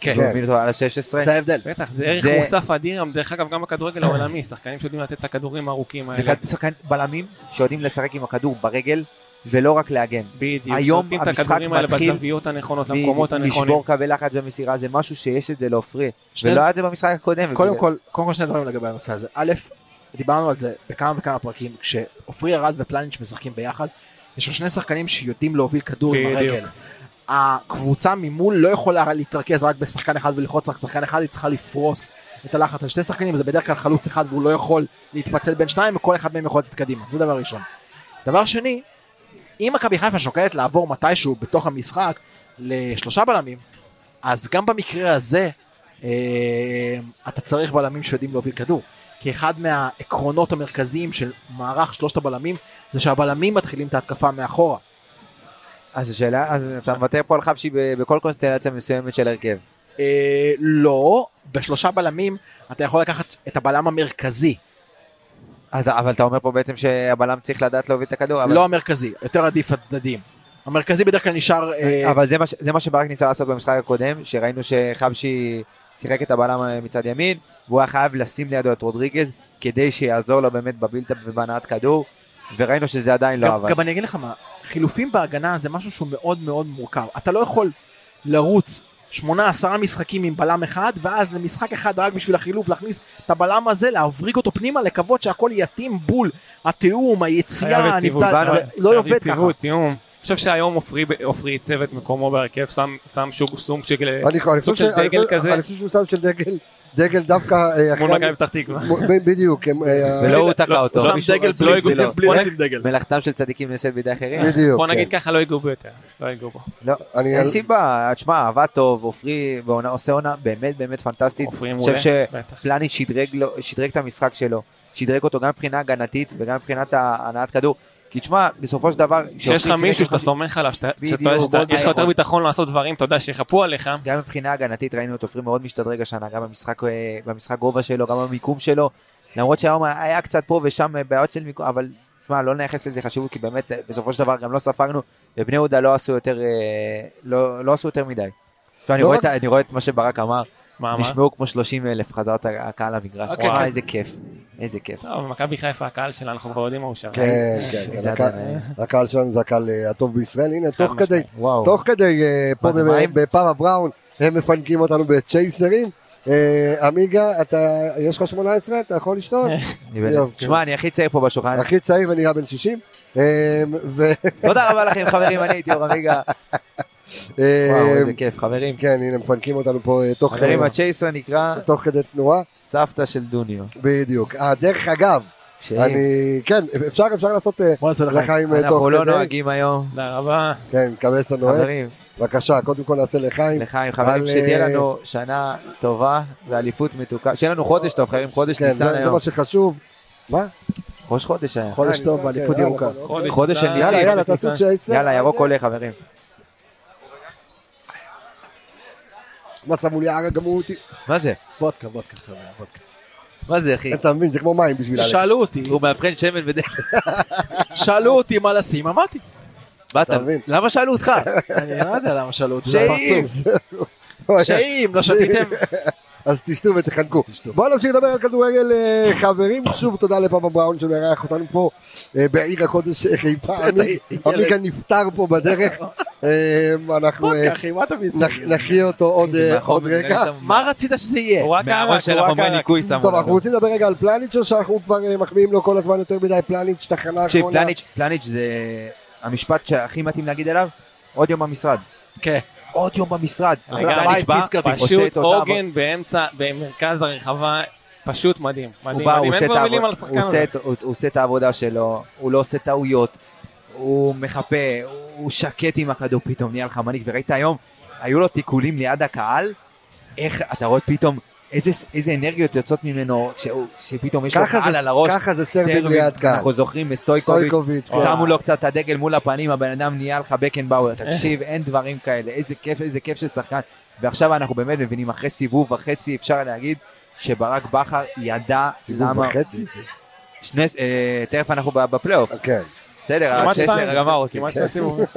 Speaker 6: כן.
Speaker 5: הוא הוביל אותו על ה-16?
Speaker 6: זה ההבדל.
Speaker 7: בטח, זה ערך
Speaker 5: זה-
Speaker 7: מוסף אדיר, דרך אגב גם בכדורגל העולמי, שחקנים שיודעים לתת את הכדורים הארוכים
Speaker 5: זה
Speaker 7: האלה.
Speaker 5: בלמים שיודעים לשחק עם הכדור ברגל ולא רק להגן.
Speaker 7: בדיוק,
Speaker 5: היום המשחק
Speaker 7: הכדורים האלה
Speaker 5: מתחיל
Speaker 7: בזוויות הנכונות, למקומות הנכונים.
Speaker 5: לשבור קווי לחץ במסירה זה משהו שיש את זה לעופרי
Speaker 6: שני-
Speaker 5: ולא היה את זה במשחק הקודם.
Speaker 6: קודם כל, קודם כל שני דברים לגבי הנושא הזה. א', דיברנו על זה בכמה וכמה פרקים, כשעופרי ארד ופלניץ' משחקים ביחד, יש לך שני שחקנים שיודעים להוביל כדור עם. הרגל. הקבוצה ממול לא יכולה להתרכז רק בשחקן אחד וללחוץ רק שחקן אחד, היא צריכה לפרוס את הלחץ על שני שחקנים, זה בדרך כלל חלוץ אחד והוא לא יכול להתפצל בין שניים וכל אחד מהם יכול לצאת קדימה, זה דבר ראשון. דבר שני, אם מכבי חיפה שוקלת לעבור מתישהו בתוך המשחק לשלושה בלמים, אז גם במקרה הזה אה, אתה צריך בלמים שיודעים להוביל כדור. כי אחד מהעקרונות המרכזיים של מערך שלושת הבלמים זה שהבלמים מתחילים את ההתקפה מאחורה.
Speaker 5: אז השאלה, אז אתה מוותר פה על חבשי בכל קונסטלציה מסוימת של הרכב.
Speaker 6: אה, לא, בשלושה בלמים אתה יכול לקחת את הבלם המרכזי,
Speaker 5: אז- אבל אתה אומר פה בעצם שהבלם צריך לדעת להוביל את הכדור. אבל-
Speaker 6: לא המרכזי, יותר עדיף הצדדים. המרכזי בדרך כלל נשאר... אה,
Speaker 5: אבל זה מה זה מה שברק ניסה לעשות במשחק הקודם, שראינו שחבשי שיחק את הבלם אה, מצד ימין, והוא היה חייב לשים לידו את רודריגז, כדי שיעזור לו באמת בבילטאפ ובהנעת כדור, וראינו שזה עדיין לא עבד.
Speaker 6: גם אני אגיד לך מה, חילופים בהגנה זה משהו שהוא מאוד מאוד מורכב. אתה לא יכול לרוץ שמונה עשרה משחקים עם בלם אחד, ואז למשחק אחד רק בשביל החילוף להכניס את הבלם הזה, להבריג אותו פנימה, לקוות שהכל יתאים בול. התיאום, היציאה, הנבדל, זה לא עובד ככה.
Speaker 7: אני חושב שהיום עופרי עיצב את מקומו בהרכב, שם- שם שוג- סוג של
Speaker 1: אני אני
Speaker 7: סוג
Speaker 1: חושב
Speaker 7: של
Speaker 1: ש- אני
Speaker 7: דגל
Speaker 1: חושב-
Speaker 7: כזה
Speaker 1: אני חושב שהוא שם של דגל, דגל דווקא אה, אחרי...
Speaker 7: מול מכבי פתח תקווה.
Speaker 1: בדיוק, הם, אה,
Speaker 5: ולא הוא
Speaker 7: לא-
Speaker 5: תקע אותו.
Speaker 6: הוא שם
Speaker 5: מישהו-
Speaker 6: דגל
Speaker 5: לא
Speaker 6: בלי- לשים דגל.
Speaker 5: מלאכתם של צדיקים נעשית בידי אחרים?
Speaker 1: בדיוק,
Speaker 7: בוא
Speaker 1: כן.
Speaker 7: נגיד ככה, לא ייגעו בו יותר. לא ייגעו בו.
Speaker 5: לא,
Speaker 1: אני-
Speaker 5: אין סיבה, תשמע, עבד טוב, עופרי עושה עונה באמת באמת פנטסטית.
Speaker 7: עופרי
Speaker 5: אני
Speaker 7: מעולה.
Speaker 5: חושב
Speaker 7: בטח.
Speaker 5: שפלניץ' שדרג את המשחק שלו, שדרג אותו גם מבחינה הגנתית וגם מבחינת הנעת כדור. כי תשמע, בסופו של דבר,
Speaker 7: שיש לך מישהו שאתה סומך עליו, שאתה-
Speaker 5: בדיוק,
Speaker 7: שאתה- שאתה-
Speaker 5: מאוד
Speaker 7: יש לך יותר. ביטחון לעשות דברים, אתה יודע, שיחפו עליך.
Speaker 5: גם מבחינה הגנתית ראינו את עופרי מאוד משתדרג השנה, גם במשחק, אה, גובה שלו, גם במיקום שלו. למרות שהיום היה קצת פה ושם אה, בעיות של מיקום, אבל שמע, לא נייחס לזה חשיבות, כי באמת, אה, בסופו של דבר גם לא ספגנו, ובני יהודה לא עשו יותר, לא, לא עשו יותר מדי. תשמע, אני,
Speaker 1: לא
Speaker 5: רואה את אני רואה את מה שברק אמר,
Speaker 7: מה, מה?
Speaker 5: נשמעו כמו 30 אלף חזרת הקהל למגרש.
Speaker 1: אוקיי,
Speaker 5: וואי,
Speaker 1: כן.
Speaker 5: איזה כיף, איזה כיף.
Speaker 7: טוב, מכבי חיפה, הקהל שלה, אנחנו כבר יודעים מה הוא שווה.
Speaker 1: כן, כן, כן.
Speaker 5: זה
Speaker 1: הקהל- שלנו זה הקהל אה, הטוב בישראל. הנה, תוך. כדי. תוך כדי, אה, פה
Speaker 5: מה זה,
Speaker 1: ב-
Speaker 5: מים?
Speaker 1: בפאבה בראון, הם מפנקים אותנו בצ'ייסרים. אה, עמיגה, אתה, יש לך 18? אתה יכול לשתות?
Speaker 5: שמע, אני הכי צעיר פה בשולחן.
Speaker 1: הכי צעיר ונראה בן 60. אה, ו-
Speaker 5: תודה רבה לכם חברים, אני הייתי אור עמיגה.
Speaker 1: אה,
Speaker 5: וואו, איזה כיף, חברים.
Speaker 1: כן, הנה, מפנקים אותנו פה אה, תוך
Speaker 5: חברים,
Speaker 1: כדי-
Speaker 5: הצ'ייסר נקרא
Speaker 1: תוך כדי תנועה.
Speaker 5: סבתא של דוניו.
Speaker 1: בדיוק. אה, דרך אגב, אני, כן, אפשר, אפשר לעשות אה,
Speaker 6: בוא נעשה לחיים.
Speaker 1: אה, תוך
Speaker 5: אנחנו לא
Speaker 1: כדי.
Speaker 5: נוהגים היום.
Speaker 7: תודה רבה.
Speaker 1: כן, קבסה נוהג.
Speaker 5: חברים,
Speaker 1: בבקשה, קודם כל נעשה לחיים.
Speaker 5: לחיים, חברים, שתהיה
Speaker 1: אה,
Speaker 5: לנו שנה טובה ואליפות מתוקה. שיהיה לנו חודש טוב, חברים, חודש
Speaker 1: כן,
Speaker 5: ניסן
Speaker 1: זה זה
Speaker 5: היום.
Speaker 1: מה שחשוב. מה?
Speaker 5: ראש חודש היה.
Speaker 6: חודש
Speaker 1: אה,
Speaker 6: טוב
Speaker 1: כן,
Speaker 6: ירוקה.
Speaker 1: יאללה,
Speaker 7: חודש
Speaker 5: של
Speaker 7: ניסן.
Speaker 5: ניסים.
Speaker 1: יאללה, יאללה, תעשו. צ'ייסר.
Speaker 5: יאללה, ירוק עולה, חברים.
Speaker 1: מה שמו לי ערק גמרו אותי.
Speaker 5: מה זה?
Speaker 6: וודקה, וודקה, וודקה.
Speaker 5: מה זה, אחי?
Speaker 1: אתה מבין, זה כמו מים בשביל אלכס.
Speaker 6: שאלו אותי,
Speaker 5: הוא מאבחן שמן ודרך.
Speaker 6: שאלו אותי מה לשים, אמרתי.
Speaker 5: באת,
Speaker 1: אתה מבין?
Speaker 5: למה שאלו אותך?
Speaker 6: אני לא יודע למה שאלו אותי, זה. הפרצוף. שאם לא שתיתם,
Speaker 1: אז תשתו ותחנקו. בואו נמשיך לדבר על כדורגל אה, חברים. שוב תודה לפאפה בראון שמארח אותנו פה אה, בעיר הקודש אה, חיפה. עמי- עמיגה נפטר פה בדרך. אנחנו נחיה אותו עוד רגע.
Speaker 6: מה רצית שזה יהיה?
Speaker 7: הוא רק
Speaker 5: מהארון
Speaker 7: ערק,
Speaker 5: של
Speaker 7: הוא רק
Speaker 5: החומה
Speaker 7: ערק.
Speaker 5: ניקוי שמו
Speaker 1: טוב, אנחנו. רוצים לדבר רגע על פלניץ' או שאנחנו כבר מחמיאים לו כל הזמן יותר מדי פלניץ', תחנה אחרונה.
Speaker 5: פלניץ' זה המשפט שהכי מתאים להגיד עליו, עוד יום במשרד.
Speaker 6: כן.
Speaker 5: עוד יום במשרד.
Speaker 7: רגע,
Speaker 5: עושה
Speaker 7: פשוט. עוגן באמצע, במרכז הרחבה, פשוט מדהים. מדהים, מדהים. אין כבר מילים על השחקן הזה.
Speaker 5: הוא עושה את העבודה שלו, הוא לא עושה טעויות, הוא מחפה, הוא שקט עם הכדור פתאום, נהיה לך מנהיג, וראית היום, היו לו תיקולים ליד הקהל, איך אתה רואה פתאום איזה, איזה אנרגיות יוצאות ממנו, שהוא- שפתאום יש לו קהל על הראש,
Speaker 1: ככה זה סרבים ליד קהל.
Speaker 5: אנחנו זוכרים מסטויקוביץ',
Speaker 1: סטויקוביץ'.
Speaker 5: שמו לו קצת הדגל מול הפנים, הבן אדם נהיה לך בקנבאואר, תקשיב, אין דברים כאלה, איזה כיף, איזה כיף של שחקן. ועכשיו אנחנו באמת מבינים, אחרי סיבוב וחצי אפשר להגיד שברק בכר ידע
Speaker 1: סיבוב
Speaker 5: למה...
Speaker 1: וחצי?
Speaker 5: שני, אה, תכף אנחנו בפלייאוף,
Speaker 1: כן.
Speaker 5: בסדר, הצ'סר
Speaker 7: שתיים,
Speaker 5: גמר אותי.
Speaker 7: כמעט שני סיבובים.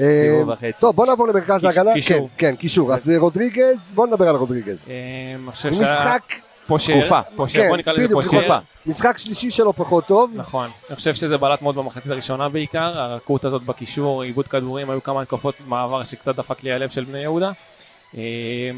Speaker 1: אה. טוב, בוא נעבור למרכז ההגנה. כן,
Speaker 7: קישור.
Speaker 1: כן, קישור. אז אה, רודריגז, בוא נדבר על רודריגז.
Speaker 7: אה,
Speaker 1: משחק,
Speaker 7: פושר,
Speaker 5: תקופה.
Speaker 7: פושר,
Speaker 1: כן,
Speaker 7: בוא נקרא לזה פושר.
Speaker 1: משחק שלישי שלו פחות טוב.
Speaker 7: נכון, אני חושב שזה בלט מאוד במחצית הראשונה בעיקר, הרכות הזאת בקישור, עיבוד כדורים, היו כמה התקפות מעבר שקצת דפק לי הלב של בני יהודה. אה,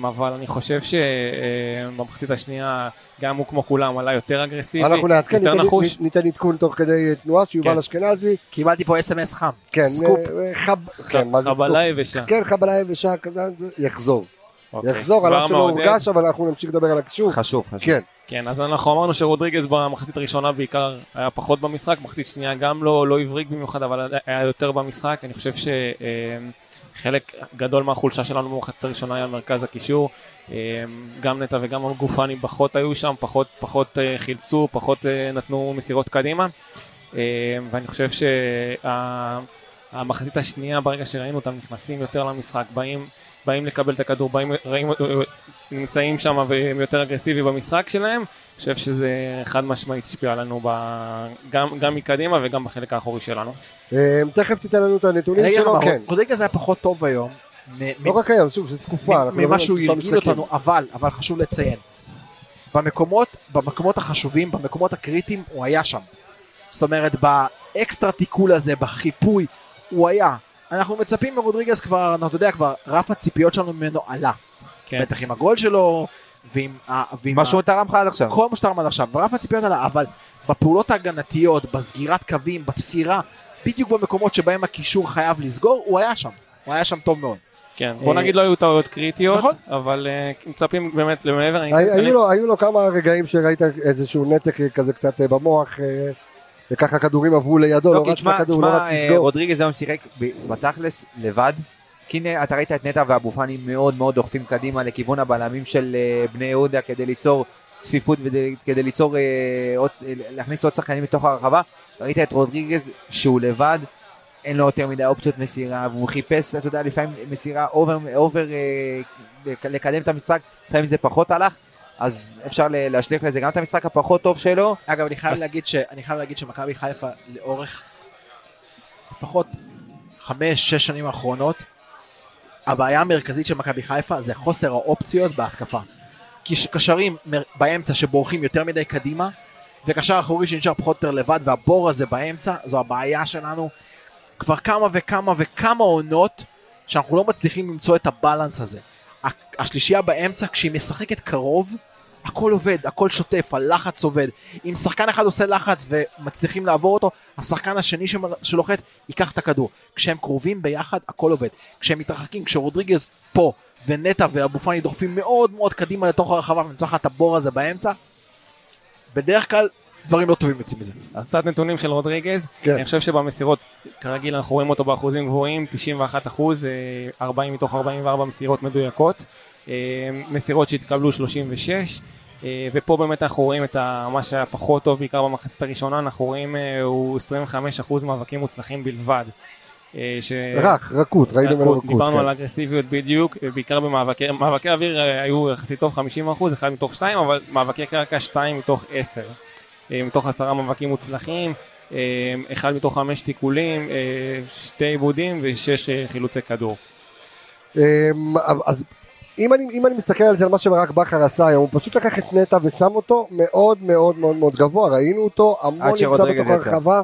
Speaker 7: אבל אני חושב שבמחצית השנייה גם הוא כמו כולם עלה יותר אגרסיבי,
Speaker 1: אנחנו נעדכן,
Speaker 7: יותר
Speaker 1: ניתן-
Speaker 7: נחוש.
Speaker 1: ניתן עדכון תוך כדי תנועה, שיובל
Speaker 7: כן.
Speaker 1: אשכנזי.
Speaker 6: קיבלתי פה SMS חם.
Speaker 1: כן,
Speaker 6: סקופ.
Speaker 1: אה, חב- כן, מה זה סקופ?
Speaker 7: חבלה יבשה.
Speaker 1: כן, חבלה יבשה, כזה, יחזור.
Speaker 7: אוקיי.
Speaker 1: יחזור, על אף שלא. הורגש, אבל אנחנו נמשיך לדבר על הקישור.
Speaker 5: חשוב, חשוב.
Speaker 1: כן,
Speaker 7: כן, אז אנחנו אמרנו שרודריגז במחצית הראשונה בעיקר היה פחות במשחק, מחצית שנייה גם לא, לא הבריק במיוחד, אבל היה יותר במשחק. אני חושב שחלק גדול מהחולשה שלנו במחצית הראשונה היה מרכז הקישור. אה, גם נטע וגם גופני פחות היו שם, פחות, פחות אה, חילצו, פחות אה, נתנו מסירות קדימה. ואני חושב שהמחצית השנייה, ברגע שראינו אותם נכנסים יותר למשחק, באים, באים לקבל את הכדור, באים, ראים, נמצאים שם והם יותר אגרסיבי במשחק שלהם, אני חושב שזה חד משמעית השפיע עלינו ב... גם, גם מקדימה וגם בחלק האחורי שלנו.
Speaker 1: אה, תכף תיתן לנו את הנתונים שלו, כן.
Speaker 6: רודריגז היה פחות טוב היום.
Speaker 1: לא רק היום, שוב, זו תקופה.
Speaker 6: ממה שהוא הרגיל. אותנו, אבל, אבל חשוב לציין, במקומות, במקומות החשובים, במקומות הקריטיים, הוא היה שם. זאת אומרת, באקסטרה תיקול הזה, בחיפוי, הוא היה. אנחנו מצפים מרודריגז כבר, אתה יודע, כבר רף הציפיות שלנו ממנו עלה.
Speaker 7: כן.
Speaker 6: בטח עם הגול שלו, ועם, ה- ועם
Speaker 5: מה שהוא תרם לך עד עכשיו.
Speaker 6: כל מה שתרם עד עכשיו, ברף הציפיות עלה, אבל בפעולות ההגנתיות, בסגירת קווים, בתפירה, בדיוק במקומות שבהם הקישור חייב לסגור, הוא היה שם. הוא היה שם טוב מאוד.
Speaker 7: כן, בוא
Speaker 6: אה,
Speaker 7: נגיד לא היו טעויות קריטיות,
Speaker 6: נכון.
Speaker 7: אבל אה, מצפים באמת למעבר.
Speaker 1: היו לו- כמה רגעים שראית איזשהו נתק כזה קצת אה, במוח, וככה כדורים עברו לידו,
Speaker 5: לא,
Speaker 1: לא רץ לכדור, לא רץ לסגור.
Speaker 5: רודריגז היום שיחק בתכלס לבד. כי הנה, אתה ראית את נטע ואבו פאני מאוד מאוד דוחפים קדימה לכיוון הבלמים של בני יהודה כדי ליצור צפיפות וכדי ליצור, אה, עוד- להכניס עוד שחקנים לתוך הרחבה. ראית את רודריגז שהוא לבד, אין לו יותר מדי אופציות מסירה, והוא חיפש, אתה יודע, לפעמים מסירה over, over אה, לקדם את המשחק, לפעמים זה פחות הלך. אז אפשר להשליך לזה גם את המשחק הפחות טוב שלו.
Speaker 6: אגב, אני חייב
Speaker 7: אז-
Speaker 6: להגיד ש- אני חייב להגיד שמכבי חיפה לאורך לפחות חמש, שש שנים האחרונות, הבעיה המרכזית של מכבי חיפה זה חוסר האופציות בהתקפה. קשרים באמצע שבורחים יותר מדי קדימה, וקשר אחורי שנשאר פחות או יותר לבד, והבור הזה באמצע, זו הבעיה שלנו כבר כמה וכמה וכמה עונות, שאנחנו לא מצליחים למצוא את הבלנס הזה. השלישייה באמצע, כשהיא משחקת קרוב, הכל עובד, הכל שוטף, הלחץ עובד. אם שחקן אחד עושה לחץ ומצליחים לעבור אותו, השחקן השני שלוחץ ייקח את הכדור. כשהם קרובים ביחד, הכל עובד. כשהם מתרחקים, כשרודריגז פה, ונטע ואבו פאני דוחפים מאוד מאוד קדימה לתוך הרחבה ונמצא לך את הבור הזה באמצע, בדרך כלל דברים לא טובים יוצאים מזה.
Speaker 7: אז קצת נתונים של רודריגז,
Speaker 1: כן.
Speaker 7: אני חושב שבמסירות, כרגיל אנחנו רואים אותו באחוזים גבוהים, 91 אחוז, 40 מתוך 44 מסירות מדויקות, אה, מסירות שהתקבלו 36, אה, ופה באמת אנחנו רואים את מה שהיה פחות טוב, בעיקר במחצית הראשונה, אנחנו רואים אה, הוא 25 אחוז מאבקים מוצלחים בלבד. אה, ש-
Speaker 1: רק, רכות, ראינו ממנו רכות.
Speaker 7: דיברנו
Speaker 1: כן.
Speaker 7: על אגרסיביות בדיוק, בעיקר במאבקי מאבקי אוויר אה, היו יחסית טוב 50 אחוז, אחד מתוך שתיים, אבל מאבקי קרקע שתיים מתוך עשר. אה, מתוך עשרה מאבקים מוצלחים, אחד מתוך חמש תיקולים, שתי עיבודים ושש חילוצי כדור.
Speaker 1: אמ, אז אם אני, אם אני מסתכל על זה, על מה שברק בכר עשה היום, הוא פשוט לקח את נטע ושם אותו מאוד מאוד מאוד מאוד גבוה, ראינו אותו המון נמצא בתוך. הרחבה,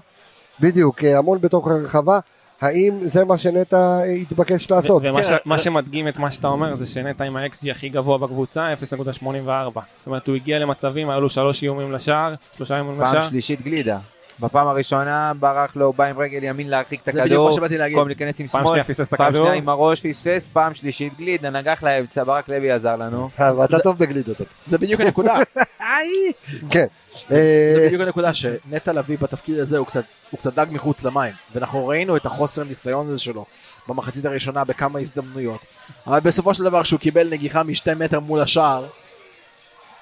Speaker 1: בדיוק, המון בתוך הרחבה, האם זה מה שנטע אה, התבקש לעשות?
Speaker 7: ומה
Speaker 6: תראה,
Speaker 7: מה שמדגים את מה שאתה אומר זה שנטע עם ה-XG הכי גבוה בקבוצה, 0.84. זאת אומרת הוא הגיע למצבים, היו לו שלוש איומים לשער, שלושה איומים
Speaker 5: פעם
Speaker 7: לשער.
Speaker 5: שלישית גלידה. בפעם הראשונה ברח לו, בא עם רגל ימין להרחיק את
Speaker 6: זה בדיוק
Speaker 5: הכדור,
Speaker 6: מה שבאתי להגיד.
Speaker 5: במקום להיכנס עם
Speaker 7: פעם
Speaker 5: שמאל,
Speaker 7: שנייה פספס את
Speaker 5: פעם. שנייה עם הראש פספס, פעם שלישית גלידה, נגח לאמצע, ברק לוי עזר לנו.
Speaker 1: אז אתה טוב בגלידות.
Speaker 6: זה בדיוק הנקודה.
Speaker 1: כן.
Speaker 6: זה
Speaker 1: אה,
Speaker 6: בדיוק הנקודה שנטע לביא בתפקיד הזה הוא קצת, הוא קצת דג מחוץ למים ואנחנו ראינו את החוסר ניסיון הזה שלו במחצית הראשונה בכמה הזדמנויות אבל בסופו של דבר כשהוא קיבל נגיחה משתי מטר מול השער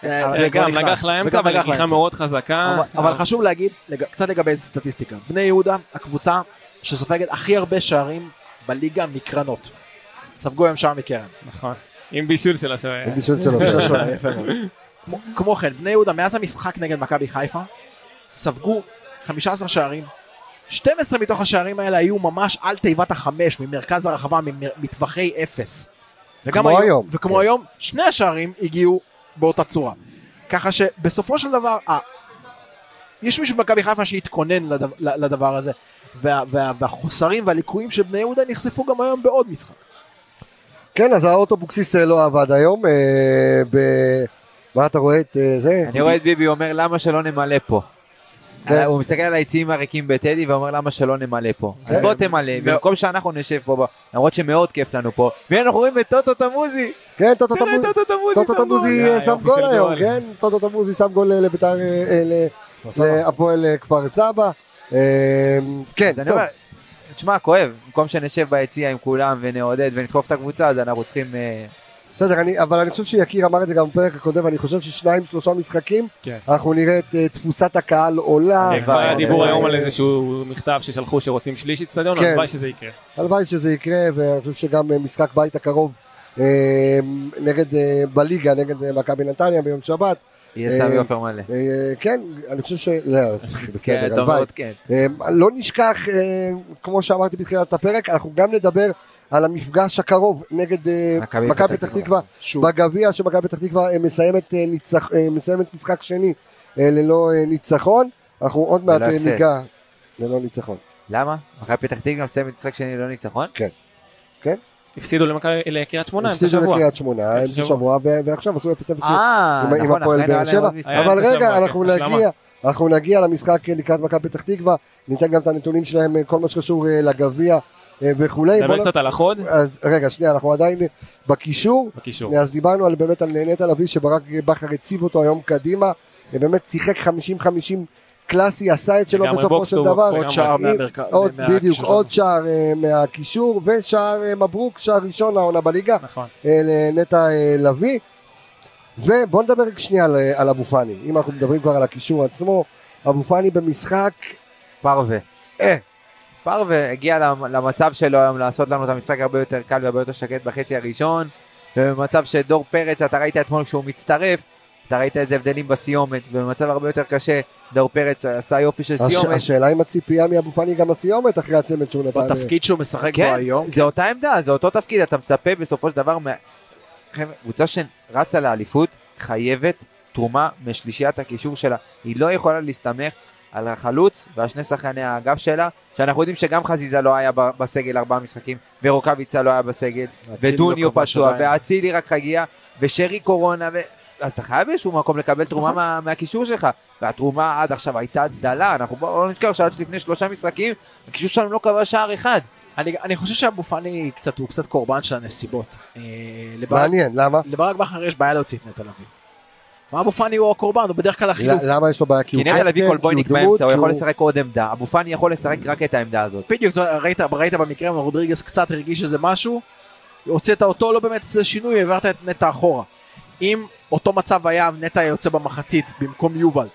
Speaker 7: גם
Speaker 6: נכנס.
Speaker 7: נגח לאמצע, ונגיחה. מאוד חזקה.
Speaker 6: אבל, אבל חשוב להגיד קצת לגבי סטטיסטיקה בני יהודה הקבוצה שסופגת הכי הרבה שערים בליגה מקרנות ספגו היום שער מקרן
Speaker 7: נכון. עם בישול של השוער.
Speaker 1: עם בישול.
Speaker 6: של השוער, יפה מאוד. כמו- כן, בני יהודה מאז המשחק נגד מכבי חיפה ספגו 15 שערים. 12 מתוך השערים האלה היו ממש על תיבת החמש ממרכז הרחבה מטווחי אפס.
Speaker 1: כמו היום.
Speaker 6: וכמו
Speaker 1: כן.
Speaker 6: היום שני השערים הגיעו באותה צורה. ככה שבסופו של דבר ה- יש מישהו במכבי חיפה שהתכונן לדבר, לדבר הזה וה, וה, והחוסרים והליקויים של בני יהודה נחשפו גם היום בעוד משחק.
Speaker 1: כן, אז האוטו אבוקסיס אה, לא עבד היום. אה, ב- מה אתה רואה את אה, זה?
Speaker 5: אני רואה את ביבי אומר למה שלא נמלא פה. הוא מסתכל על היציעים הריקים בטדי ואומר למה שלא נמלא פה. אז
Speaker 1: כן.
Speaker 5: בוא תמלא, במקום שאנחנו נשב פה, למרות שמאוד כיף לנו פה. והנה אנחנו רואים את טוטו תמוזי.
Speaker 1: כן, טוטו תמוזי.
Speaker 5: טוטו תמוזי
Speaker 1: טוטו
Speaker 5: שם גול.
Speaker 1: אה, גול היום. כן? טוטו תמוזי שם גול אה, לביתר, אה. להפועל כפר סבא. כן,
Speaker 5: אז
Speaker 1: טוב.
Speaker 5: תשמע, כואב, במקום שנשב ביציע עם כולם ונעודד ונתקוף את הקבוצה, אז אנחנו צריכים...
Speaker 1: בסדר, אני, אבל אני חושב שיקיר אמר את זה גם בפרק הקודם, ואני חושב ששניים שלושה משחקים,
Speaker 6: כן.
Speaker 1: אנחנו נראה את אה, תפוסת הקהל עולה.
Speaker 7: כבר היה
Speaker 5: אה,
Speaker 7: דיבור
Speaker 1: אה,
Speaker 7: היום על איזשהו מכתב ששלחו שרוצים שליש אצטדיון,
Speaker 1: כן.
Speaker 7: הלוואי שזה יקרה.
Speaker 1: הלוואי שזה יקרה, ואני חושב שגם משחק בית הקרוב אה, נגד, אה, בליגה, נגד אה, מכבי נתניה ביום שבת.
Speaker 5: יהיה סמי עופר מלא.
Speaker 1: כן, אני חושב ש... לא,
Speaker 5: כן,
Speaker 1: בסדר, הלוואי.
Speaker 5: כן.
Speaker 1: לא נשכח, כמו שאמרתי בתחילת הפרק, אנחנו גם נדבר על המפגש הקרוב נגד אה,
Speaker 5: מכבי פתח תקווה.
Speaker 1: בגביע שמכבי פתח תקווה אה, מסיימת, אה, ניצח- מסיימת משחק שני ללא ניצחון. אנחנו עוד מעט. ניגע ללא ניצחון.
Speaker 5: למה? מכבי פתח תקווה מסיימת משחק שני ללא ניצחון?
Speaker 7: הפסידו למכבי- לקריית שמונה אמצע
Speaker 1: הפסידו
Speaker 7: שבוע.
Speaker 1: לקריית שמונה, אמצע
Speaker 7: שבוע.
Speaker 1: ועכשיו עשו 0-0
Speaker 5: אה,
Speaker 1: עם-
Speaker 5: נכון,
Speaker 1: הפועל באר שבע. אבל רגע, אנחנו
Speaker 7: כן, השלמה.
Speaker 1: נגיע, אנחנו נגיע למשחק לקראת מכבי פתח תקווה, ניתן גם את הנתונים שלהם, כל מה שקשור לגביע וכולי. בוא
Speaker 7: נדבר
Speaker 1: נ-
Speaker 7: קצת על החוד
Speaker 1: אז רגע, שנייה, אנחנו עדיין בקישור.
Speaker 7: בקישור.
Speaker 1: אז דיברנו על באמת על נטע לביא שברק בכר הציב אותו היום קדימה, ובאמת שיחק 50-50 קלאסי, עשה את שלו בסופו של דבר.
Speaker 6: עוד. שער מהמרכז.
Speaker 1: עוד,
Speaker 6: מהקישור
Speaker 1: בדיוק. עוד שער אה, מהקישור, ושער אה, מברוק, שער ראשון העונה בליגה,
Speaker 7: נכון.
Speaker 1: אה, לנטע אה, לביא. ובוא נדבר רק שנייה על, אה, על אבו פאני, אם אנחנו מדברים כבר על הקישור עצמו, אבו פאני במשחק,
Speaker 5: פרווה.
Speaker 1: אה,
Speaker 5: פרווה הגיע למ- למצב שלו היום לעשות לנו את המשחק הרבה יותר קל והרבה יותר שקט בחצי הראשון ובמצב שדור פרץ אתה ראית אתמול כשהוא מצטרף אתה ראית איזה הבדלים בסיומת, ובמצב הרבה יותר קשה, דור פרץ עשה יופי של
Speaker 1: הש-
Speaker 5: סיומת.
Speaker 1: השאלה אם הציפייה מאבו פאני גם הסיומת אחרי הצמד שהוא נתן.
Speaker 6: בתפקיד שהוא משחק בו
Speaker 5: כן,
Speaker 6: היום.
Speaker 5: זה אותה עמדה, זה אותו תפקיד, אתה מצפה בסופו של דבר, מה- קבוצה שרצה לאליפות חייבת תרומה משלישיית הקישור שלה. היא לא יכולה להסתמך על החלוץ ועל שני שחקני האגף שלה, שאנחנו יודעים שגם חזיזה לא היה בסגל ארבעה משחקים, ורוקאביצה לא היה בסגל, ודוניו
Speaker 6: לא
Speaker 5: פצוע,
Speaker 6: עדיין.
Speaker 5: ואצילי רק הגיע, ושרי קורונה, ו... אז אתה חייב באיזשהו מקום לקבל תרומה מה, מהקישור שלך, והתרומה עד עכשיו הייתה דלה, אנחנו בואו לא נזכר שעד לפני שלושה משחקים, הקישור שלנו לא כבש שער אחד.
Speaker 6: אני, אני חושב שאבו פאני קצת, הוא קצת קורבן של הנסיבות. אה,
Speaker 1: מעניין, למה?
Speaker 6: לברק בכר יש בעיה להוציא את נטע לביא. ואבו פאני הוא הקורבן, הוא בדרך כלל החילוף.
Speaker 1: למה יש לו בעיה?
Speaker 5: כי
Speaker 1: הוא
Speaker 5: נטע לביא קולבויניק באמצע, הוא יכול לשחק עוד עמדה, אבו פאני יכול לשחק רק את העמדה הזאת.
Speaker 6: בדיוק, ראית, ראית במקרה, רודריגז קצת הרגיש איזה משהו, הוצאת אותו, לא באמת איזה שינוי, העברת את נטע אחורה. אם אותו מצב היה, נטע יוצא במחצית במקום יובל,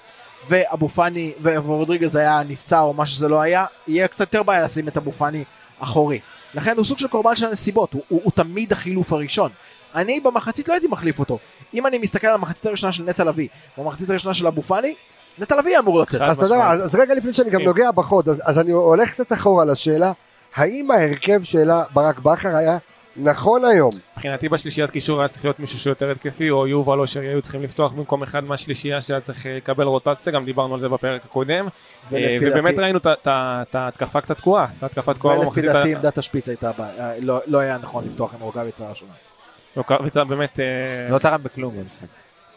Speaker 6: ואבו פאני, ורודריגז היה נפצע או מה שזה לא היה, יהיה קצת יותר בעיה לשים את אבו פאני אחורי. לכן הוא סוג של קורבן של הנסיבות, הוא, הוא, הוא תמיד החילוף הראשון. אני במחצית לא הייתי מחליף אותו. אם אני מסתכל על המחצית הראשונה של נטע לביא, במחצית הראשונה של אבו פאני, נטע לביא אמור לצאת.
Speaker 1: אז אתה יודע מה, אז רגע לפני שאני גם. נוגע בחוד, אז, אז אני הולך קצת אחורה לשאלה, האם ההרכב שלה ברק בכר היה נכון היום?
Speaker 7: מבחינתי בשלישיית קישור היה צריך להיות מישהו שיותר התקפי, או יובל או שרי היו צריכים לפתוח במקום אחד מהשלישייה שהיה צריך אה, לקבל רוטציה, גם דיברנו על זה בפרק הקודם.
Speaker 6: ולפי
Speaker 7: אה, ובאמת ראינו את ההתקפה קצת תקועה, את ההתקפה תקועה
Speaker 6: ולפי
Speaker 7: במחצית. ה-
Speaker 6: דעתי עמדת השפיץ הייתה, לא, לא היה נכון לפתוח עם רוקאביצה הראשונה.
Speaker 7: רוקאביצה באמת אה,
Speaker 5: לא תרם בכלום במשחק.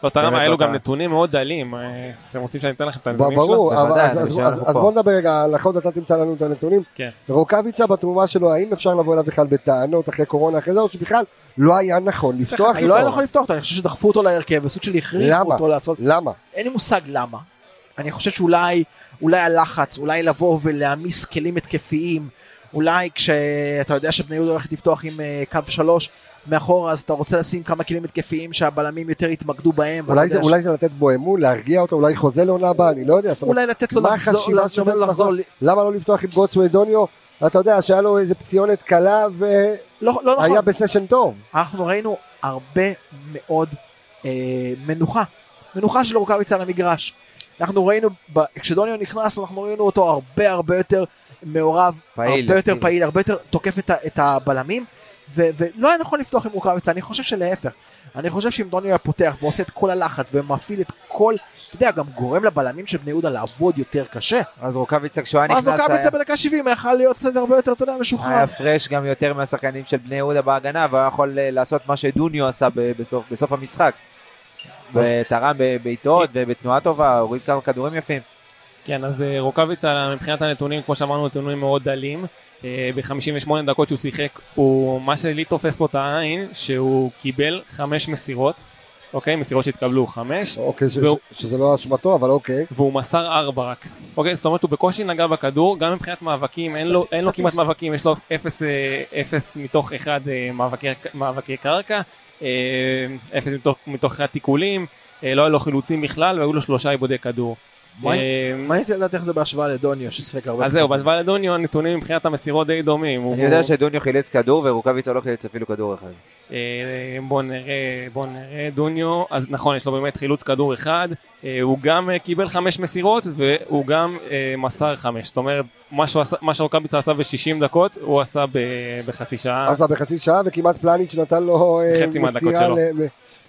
Speaker 7: לא תרם, היה
Speaker 5: לא
Speaker 7: לו גם
Speaker 5: תרם.
Speaker 7: נתונים מאוד דלים. אה, אתם רוצים שאני אתן לכם את הנתונים שלו?
Speaker 1: ברור, אז-. בוא נדבר רגע החוד, אתה תמצא לנו את הנתונים.
Speaker 7: כן.
Speaker 1: רוקאביצה בתרומה שלו, האם אפשר לבוא אליו בכלל בטענות אחרי קורונה אחרי זה, או שבכלל לא היה נכון לפתוח
Speaker 6: לא היה
Speaker 1: איתו?
Speaker 6: נכון לפתוח אותו, אני חושב שדחפו אותו להרכב, וסוג של הכריחו? אותו לעשות,
Speaker 1: למה?
Speaker 6: אין לי מושג למה. אני חושב שאולי, אולי הלחץ, אולי לבוא ולהעמיס כלים התקפיים, אולי כשאתה יודע שבני יהודה הולכת לפתוח עם אה, קו שלוש מאחורה, אז אתה רוצה לשים כמה כלים התקפיים שהבלמים יותר יתמקדו בהם.
Speaker 1: אולי זה-
Speaker 6: ש-
Speaker 1: אולי זה לתת בו אמון, להרגיע אותו, אולי חוזה לעונה הבאה, אני לא יודע.
Speaker 6: אולי לתת לו לחזור, לחזור,
Speaker 1: שעומדת
Speaker 6: לחזור?
Speaker 1: למה לא לפתוח עם גוטסווי דוניו? אתה יודע שהיה לו איזה פציונת קלה והיה
Speaker 6: לא, לא נכון,
Speaker 1: בסשן טוב.
Speaker 6: אנחנו ראינו הרבה מאוד אה, מנוחה, מנוחה של רוקאביצה על המגרש. אנחנו ראינו, ב- כשדוניו נכנס, אנחנו ראינו אותו הרבה הרבה יותר מעורב,
Speaker 5: פעיל,
Speaker 6: הרבה יותר
Speaker 5: אקטיבי.
Speaker 6: פעיל, הרבה יותר תוקף את, ה- את הבלמים, ולא היה נכון לפתוח עם רוקאביצה, אני חושב שלהפך. אני חושב שאם דוניו היה פותח ועושה את כל הלחץ ומפעיל את כל, אתה יודע, גם גורם לבלמים של בני יהודה לעבוד יותר קשה,
Speaker 5: אז רוקאביצה כשהוא היה
Speaker 6: אז
Speaker 5: נכנס
Speaker 6: רוקאביצה
Speaker 5: היה-
Speaker 6: בדקה 70 יכול להיות קצת הרבה יותר, אתה יודע, משוחרר.
Speaker 5: היה פרש גם יותר מהשחקנים של בני יהודה בהגנה, והוא היה יכול אה, לעשות מה שדוניו עשה בסוף- בסוף המשחק. ותרם בבעיטות ובתנועה טובה, הוריד כמה כדורים יפים.
Speaker 7: כן, אז אה, רוקאביצה מבחינת הנתונים, כמו שאמרנו, נתונים מאוד דלים. ב-58 דקות שהוא שיחק, הוא, מה שלי תופס פה את העין, שהוא קיבל חמש מסירות, אוקיי? מסירות שהתקבלו חמש,
Speaker 1: אוקיי,
Speaker 7: והוא-
Speaker 1: ש- שזה לא אשמתו, אבל אוקיי.
Speaker 7: והוא מסר ארבע רק. אוקיי, זאת אומרת הוא בקושי נגע בכדור, גם מבחינת מאבקים, אין לו, אין לו כמעט מאבקים, יש לו אפס, אה, אפס מתוך אחד אה, מאבקי, מאבקי קרקע, אה, אפס מתוך, מתוך אחד תיקולים, אה, לא היה לו חילוצים בכלל והיו לו שלושה עיבודי כדור.
Speaker 6: מה-
Speaker 7: אה,
Speaker 6: מעניין לדעת איך זה בהשוואה לדוניו ששיחק הרבה.
Speaker 7: אז זהו, בהשוואה לדוניו הנתונים מבחינת המסירות די דומים.
Speaker 5: אני יודע שדוניו חילץ כדור ורוקאביצה לא חילץ אפילו כדור אחד.
Speaker 7: אה, בוא נראה, בוא נראה, דוניו, אז נכון, יש לו באמת חילוץ כדור אחד, אה, הוא גם קיבל חמש מסירות והוא גם מסר חמש, זאת אומרת, מה עשה- שרוקאביצה עשה ב-60 דקות, הוא עשה בחצי שעה.
Speaker 1: אז בחצי שעה וכמעט פלניץ' נתן לו אה,
Speaker 7: חצי מהדקות
Speaker 1: מסירה
Speaker 7: שלו.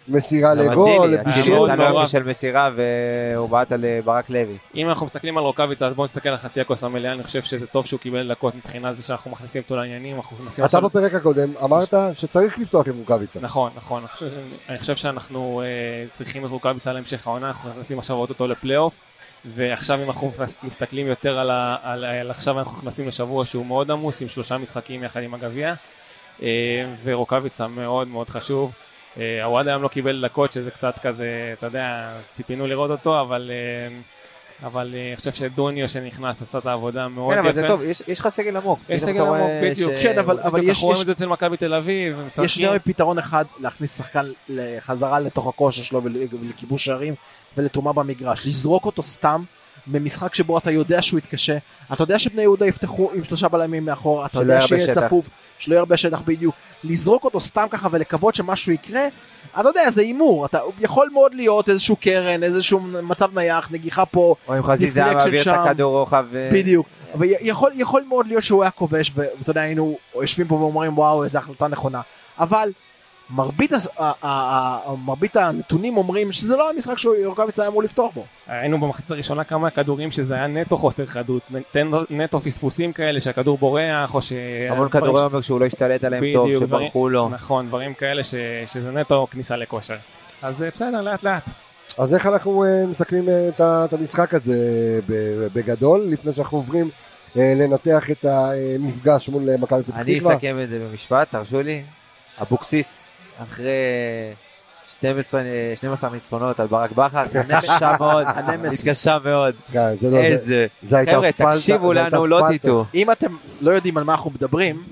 Speaker 1: מסירה
Speaker 5: גם
Speaker 1: לגול,
Speaker 5: אצילי,
Speaker 1: לבישול.
Speaker 5: אצילי
Speaker 7: נורא.
Speaker 5: יופי של מסירה והוא בעט על ברק לוי.
Speaker 7: אם אנחנו מסתכלים על רוקאביצה, אז בואו נסתכל על חצי הכוס המלאה, אני חושב שזה טוב שהוא קיבל דקות מבחינת זה שאנחנו מכניסים אותו לעניינים,
Speaker 1: אתה. בפרק הקודם אמרת שצריך לפתוח עם רוקאביצה.
Speaker 7: נכון, נכון, אני חושב, שאנחנו אה, צריכים את רוקאביצה להמשך העונה, אנחנו נכנסים עכשיו אותו לפלייאוף, ועכשיו אם אנחנו מסתכלים יותר על, ה, על, על עכשיו אנחנו נכנסים לשבוע שהוא מאוד עמוס, עם שלושה משחקים יחד עם הגביע, אה, ורוקאביצה מאוד מאוד חשוב. אה, הוואד היום לא קיבל דקות, שזה קצת כזה, אתה יודע, ציפינו לראות אותו, אבל... אה, אבל אה, אני חושב שדוניו שנכנס עשה את העבודה מאוד
Speaker 5: כן,
Speaker 7: יפה.
Speaker 5: אבל זה טוב, יש יש לך סגל עמוק.
Speaker 7: יש
Speaker 5: פתאום
Speaker 7: סגל עמוק, בדיוק.
Speaker 6: כן, אבל- יש-
Speaker 7: אנחנו רואים
Speaker 6: יש-
Speaker 7: את זה אצל מכבי תל אביב.
Speaker 6: יש יותר מפתרון אחד להכניס שחקן חזרה לתוך הכושר שלו ול- ולכיבוש שערים ולתרומה במגרש. לזרוק אותו סתם במשחק שבו אתה יודע שהוא יתקשה, אתה יודע שבני יהודה יפתחו עם שלושה בלמים מאחור, אתה יודע שיהיה. צפוף, שלא יהיה הרבה שטח בדיוק, לזרוק אותו סתם ככה ולקוות שמשהו יקרה, אתה יודע, זה הימור, אתה יכול מאוד להיות איזשהו קרן, איזשהו מצב נייח, נגיחה פה,
Speaker 5: או אם חזיזה מעביר את. הכדור רוחב. אה,
Speaker 6: בדיוק. אבל יכול, יכול מאוד להיות שהוא היה כובש, ואתה יודע, היינו יושבים פה ואומרים וואו איזה החלטה נכונה. אבל מרבית, הס- ה- ה- ה- מרבית הנתונים אומרים שזה לא המשחק שרוקאביץ היה אמור לפתוח בו.
Speaker 7: היינו במחצית הראשונה כמה כדורים שזה היה נטו חוסר חדות, נטו- נטו פספוסים כאלה שהכדור בורח או ש...
Speaker 5: המון כדורי עומק שהוא לא השתלט עליהם טוב, שברחו לו.
Speaker 7: נכון, דברים כאלה ש... שזה נטו כניסה לכושר. אז אה, בסדר, לאט לאט.
Speaker 1: אז איך אנחנו אה, מסכמים אה, את ה- את המשחק הזה ב- בגדול, לפני שאנחנו עוברים לנתח את המפגש מול מכבי פתח
Speaker 5: אני
Speaker 1: תקווה?
Speaker 5: אסכם את זה במשפט, תרשו לי. אבוקסיס, אחרי 12 אה, 12 ניצחונות על ברק בכר, קשה מאוד,
Speaker 6: הנמסיס.
Speaker 5: התקשה מאוד.
Speaker 1: כן, זה לא- זה-
Speaker 5: איזה... חבר'ה, תקשיבו לנו, לא. תטעו.
Speaker 6: אם אתם לא יודעים על מה אנחנו מדברים,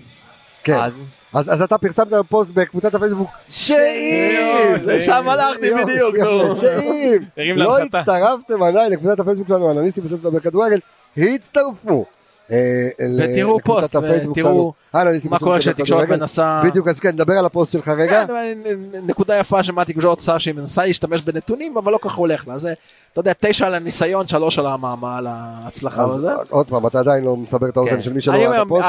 Speaker 1: כן.
Speaker 5: אז
Speaker 1: אז אז אתה פרסמת פוסט בקבוצת הפייסבוק שאם!
Speaker 6: זה שם הלכתי בדיוק, נו.
Speaker 1: שאם לא. הצטרפתם עדיין לקבוצת הפייסבוק שלנו, אנליסטים בסוף לדבר כדורגל, הצטרפו. אה,
Speaker 6: ותראו פוסט, ותראו מה קורה
Speaker 1: כדורגל.
Speaker 6: מנסה...
Speaker 1: בדיוק, אז כן, נדבר על הפוסט שלך רגע.
Speaker 6: כן, נקודה יפה שמה תקשורת עושה שהיא מנסה להשתמש בנתונים אבל לא ככה הולך לה זה אתה יודע תשע על הניסיון שלוש על המאמה על ההצלחה וזה.
Speaker 1: עוד פעם, אתה עדיין לא מסבר את האוזן
Speaker 5: כן.
Speaker 1: של מי שלא ראה את הפוסט.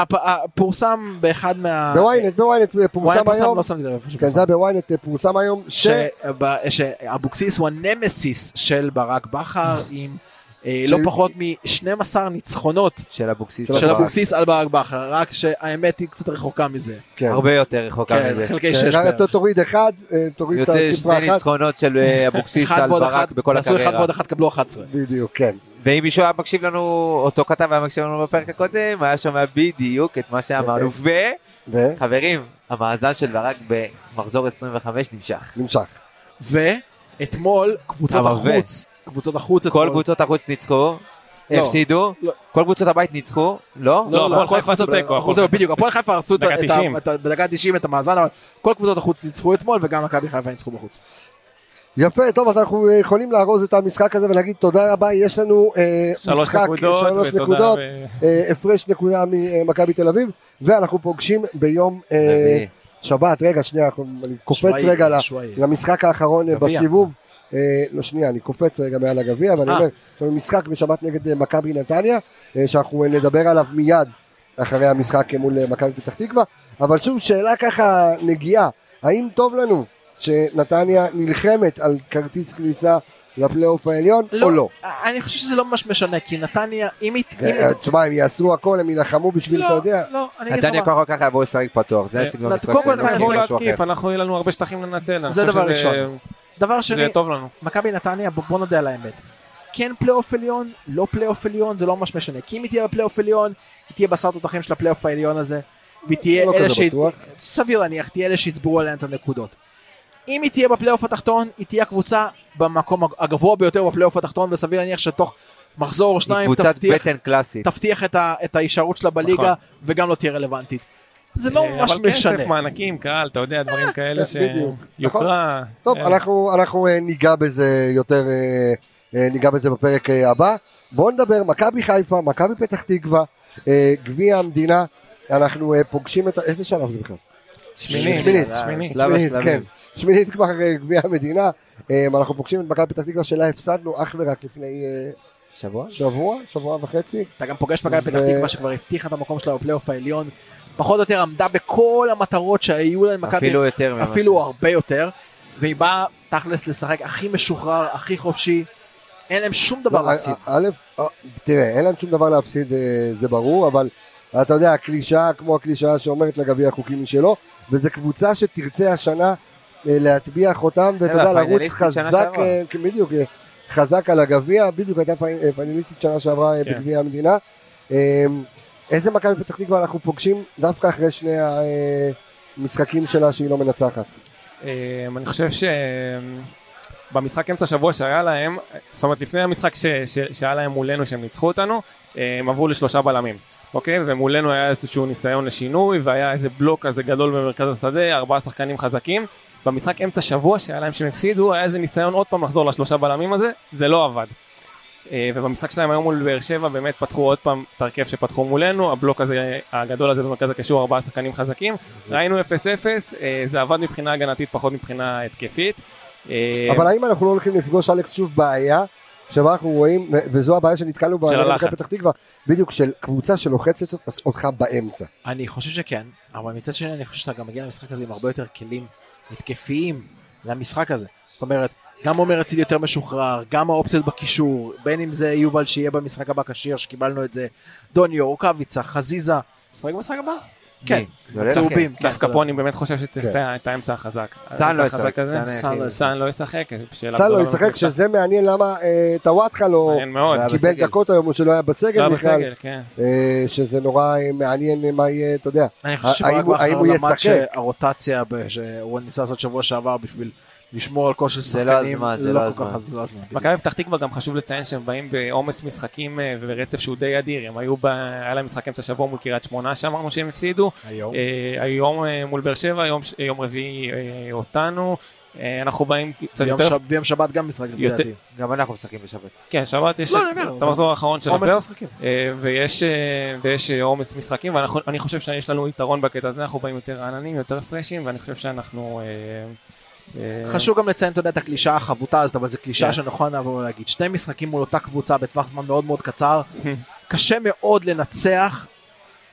Speaker 6: פורסם באחד מה...
Speaker 1: בוויינט, בוויינט פורסם היום,
Speaker 6: לא שמתי לב איפה
Speaker 1: כן. זה היה בוויינט פורסם היום, ש...
Speaker 6: שאבוקסיס הוא הנמסיס של ברק בכר עם אה, לא פחות מ-12 ניצחונות
Speaker 5: של אבוקסיס.
Speaker 1: של.
Speaker 6: אבוקסיס על ברק בכר רק שהאמת היא קצת רחוקה מזה.
Speaker 1: כן.
Speaker 5: הרבה יותר רחוקה
Speaker 6: כן,
Speaker 5: מזה.
Speaker 6: חלקי
Speaker 1: כן,
Speaker 6: שש
Speaker 1: רק
Speaker 6: בערך.
Speaker 1: תוריד אחד, אה, תוריד את
Speaker 5: יוצא
Speaker 1: הספרה
Speaker 5: שני
Speaker 1: אחת.
Speaker 5: ניצחונות של אה, אבוקסיס
Speaker 6: אחד
Speaker 5: על ברק
Speaker 6: אחד,
Speaker 5: בכל
Speaker 6: תעשו אחד
Speaker 5: הקריירה.
Speaker 6: ועוד אחד קבלו 11.
Speaker 1: בדיוק, כן.
Speaker 5: ואם מישהו היה מקשיב לנו, אותו כתב היה מקשיב לנו בפרק הקודם, היה שומע בדיוק את מה שאמרנו. וחברים, המאזן של ברק במחזור 25 נמשך.
Speaker 1: ונמשך.
Speaker 6: ואתמול קבוצות
Speaker 5: המרווה.
Speaker 6: החוץ, קבוצות החוץ
Speaker 5: כל
Speaker 6: אתמול,
Speaker 5: קבוצות החוץ ניצחו,
Speaker 6: לא.
Speaker 5: הפסידו,
Speaker 6: לא.
Speaker 5: כל קבוצות הבית ניצחו, לא?
Speaker 7: לא, הפועל
Speaker 6: כל
Speaker 7: חיפה עשו תיקו, הפועל.
Speaker 6: בדיוק, הפועל חיפה הרסו את ה-
Speaker 7: דקה
Speaker 6: את ה-
Speaker 7: 90.
Speaker 6: את ה- בדקה 90 את המאזן, אבל כל קבוצות החוץ ניצחו אתמול וגם מכבי חיפה ניצחו בחוץ.
Speaker 1: יפה, טוב, אז אנחנו אה, יכולים לארוז את המשחק הזה ולהגיד תודה רבה, יש לנו אה,
Speaker 7: שלוש
Speaker 1: משחק,
Speaker 7: נקודות,
Speaker 1: שלוש נקודות,
Speaker 7: ו-
Speaker 1: אה, הפרש נקודה ממכבי תל אביב, ואנחנו פוגשים ביום אה. שבת, רגע, שנייה, אנחנו- אני קופץ רגע. למשחק האחרון אה. בסיבוב. אה, לא, שנייה, אני קופץ רגע מעל הגביע, ואני
Speaker 6: אה.
Speaker 1: אומר, יש לנו משחק בשבת נגד אה, מכבי נתניה, אה, שאנחנו נדבר עליו מיד אחרי המשחק מול מכבי פתח תקווה, אבל שוב, שאלה ככה נגיעה, האם טוב לנו שנתניה נלחמת על כרטיס כניסה לפלייאוף העליון, או לא?
Speaker 6: אני חושב שזה לא ממש משנה, כי נתניה, אם היא...
Speaker 1: תשמע, הם יעשו הכל, הם יילחמו בשביל, אתה
Speaker 6: לא,
Speaker 1: יודע.
Speaker 6: לא, אני אגיד לך
Speaker 5: נתניה
Speaker 6: מה.
Speaker 5: ככה או ככה יבואו לשחק פתוח, זה הסגנון המשחק
Speaker 6: קודם כל
Speaker 5: שלנו,
Speaker 6: נתניה.
Speaker 7: להתקיף, אנחנו יהיה לנו הרבה שטחים לנצל. אני
Speaker 6: זה דבר ראשון. דבר
Speaker 7: זה
Speaker 6: שני,
Speaker 7: טוב לנו.
Speaker 6: מכבי נתניה, בוא נודה על האמת. כן פלייאוף עליון, לא פלייאוף עליון, זה לא ממש משנה. כי אם היא תהיה בפלייאוף עליון, היא תהיה בשר תותחים של הפלייאוף העליון הזה, והיא תהיה
Speaker 1: לא
Speaker 6: אלה ש...
Speaker 1: בטוח.
Speaker 6: סביר להניח, תהיה אלה שיצברו עליהן את הנקודות. אם היא תהיה בפלייאוף התחתון, היא תהיה הקבוצה במקום הגבוה ביותר בפלייאוף התחתון, וסביר להניח שתוך מחזור או שניים תבטיח. תבטיח את, ה, את ההישארות שלה בליגה,
Speaker 7: נכון.
Speaker 6: וגם לא תהיה רלוונטית. זה לא
Speaker 7: אה,
Speaker 6: ממש
Speaker 7: אבל
Speaker 6: משנה.
Speaker 7: כסף, מענקים, קהל, אתה יודע, דברים כאלה
Speaker 1: בדיוק.
Speaker 7: שיוקרה.
Speaker 1: טוב,
Speaker 7: אה,
Speaker 1: אנחנו, אנחנו אה, ניגע בזה יותר, אה, אה, ניגע בזה בפרק אה, הבא. בואו נדבר, מכבי חיפה, מכבי פתח תקווה, אה, גביע המדינה, אנחנו אה, פוגשים את, איזה שלב זה בכלל?
Speaker 7: שמינית,
Speaker 1: שמינית.
Speaker 7: שמינית.
Speaker 1: כן. שמינית כבר אה, גביע המדינה, אה, אנחנו פוגשים את מכבי פתח תקווה שלה הפסדנו אך ורק לפני אה,
Speaker 5: שבוע?
Speaker 1: שבוע, שבוע וחצי.
Speaker 6: אתה גם פוגש מכבי פתח תקווה שכבר הבטיחה את המקום שלה בפלייאוף העליון, פחות או יותר עמדה בכל המטרות שהיו להם, מכבי-
Speaker 5: אפילו יותר ממה
Speaker 6: אפילו הרבה יותר, והיא באה תכלס לשחק הכי משוחרר, הכי חופשי, אין להם שום דבר
Speaker 1: לא,
Speaker 6: להפסיד.
Speaker 1: א- א', אה, תראה, אין להם שום דבר להפסיד, אה, זה ברור, אבל אתה יודע, הקלישאה כמו הקלישאה שאומרת לגביע חוקים משלו, וזו קבוצה שתרצה השנה אה, להטביע חותם, ואתה יודע, לרוץ חזק. אה, כן, בדיוק, אה, חזק על הגביע, בדיוק הייתה פיינ- אה, פיינליסטית שנה שעברה אה,
Speaker 7: כן.
Speaker 1: בגביע המדינה. אה, איזה מכבי פתח תקווה אנחנו פוגשים דווקא אחרי שני המשחקים שלה שהיא לא מנצחת.
Speaker 7: אה, אני חושב שבמשחק אמצע שבוע שהיה להם, זאת אומרת לפני המשחק שהיה להם מולנו שהם ניצחו אותנו, אה, הם עברו לשלושה בלמים, אוקיי? ומולנו היה איזשהו ניסיון לשינוי והיה איזה בלוק כזה גדול במרכז השדה, ארבעה שחקנים חזקים. במשחק אמצע שבוע שהיה להם שהם הפסידו, היה איזה ניסיון עוד פעם לחזור לשלושה בלמים הזה, זה לא עבד. אה, ובמשחק שלהם היום מול באר שבע באמת פתחו עוד פעם את ההרכב שפתחו מולנו, הבלוק הזה, הגדול הזה במרכז הקישור, ארבעה שחקנים חזקים, ראינו 0-0, אה, זה עבד מבחינה הגנתית פחות מבחינה התקפית. אה,
Speaker 1: אבל האם אנחנו לא הולכים לפגוש אלכס שוב בעיה שבה אנחנו רואים, וזו הבעיה שנתקלנו בה
Speaker 7: של הלחץ.
Speaker 1: פתח תקווה, בדיוק של קבוצה שלוחצת אותך באמצע.
Speaker 6: אני חושב שכן, אבל מצד שני אני חושב שאתה גם מגיע למשחק הזה עם הרבה יותר כלים התקפיים למשחק הזה. זאת אומרת, גם עומר אצילי יותר משוחרר, גם האופציות בקישור, בין אם זה יובל שיהיה במשחק הבא כשיר, שקיבלנו את זה, דוניו, רוקאביצה, חזיזה, משחק במשחק הבא? כן,
Speaker 5: לכם.
Speaker 6: צהובים. כן,
Speaker 7: דווקא פה אני באמת חושב שצריך
Speaker 1: כן.
Speaker 7: את האמצע החזק.
Speaker 5: סאן לא ישחק, סאן
Speaker 6: סאן
Speaker 5: היחיד.
Speaker 6: לא
Speaker 7: סאן לא ישחק, שאלה
Speaker 1: צה"ל לא ישחק. שזה מעניין למה אה, טוואטחה לא קיבל
Speaker 5: בסגל.
Speaker 1: דקות היום, או שלא היה
Speaker 7: לא
Speaker 1: בסגל
Speaker 7: היה
Speaker 1: בכלל,
Speaker 7: כן.
Speaker 1: אה, שזה נורא אה, מעניין מה יהיה, אתה יודע.
Speaker 6: אני חושב שברק בכר למד
Speaker 1: ישחק?
Speaker 6: שהרוטציה ב- שהוא ניסה לעשות שבוע שעבר בשביל לשמור על כושר
Speaker 5: זה לא
Speaker 6: שחקנים,
Speaker 5: הזמן, זה לא
Speaker 6: כל
Speaker 5: הזמן.
Speaker 6: כך- אז זה לא הזמן.
Speaker 7: מכבי פתח תקווה גם חשוב לציין שהם באים בעומס משחקים אה, ורצף שהוא די אדיר, הם היו, ב... היה להם משחק אמצע שבוע מול קריית שמונה שאמרנו שהם הפסידו,
Speaker 6: היום.
Speaker 7: אה, היום אה, מול באר שבע, יום, רביעי אותנו, אנחנו באים קצת יותר,
Speaker 6: ויום שבת גם משחק לפי דעתי.
Speaker 5: גם אנחנו משחקים בשבת.
Speaker 7: כן שבת יש
Speaker 6: לא,
Speaker 7: את המחזור האחרון של הפרק. אה, ויש ויש עומס משחקים ואני חושב שיש לנו יתרון בקטע הזה, אנחנו באים יותר רעננים, יותר פרשים ואני חושב שאנחנו... אה, אה,
Speaker 6: חשוב גם לציין, אתה יודע, את הקלישאה החבוטה הזאת, אבל זו קלישאה
Speaker 7: כן.
Speaker 6: שנכון לבוא להגיד. שני משחקים מול אותה קבוצה בטווח זמן מאוד מאוד קצר. קשה מאוד לנצח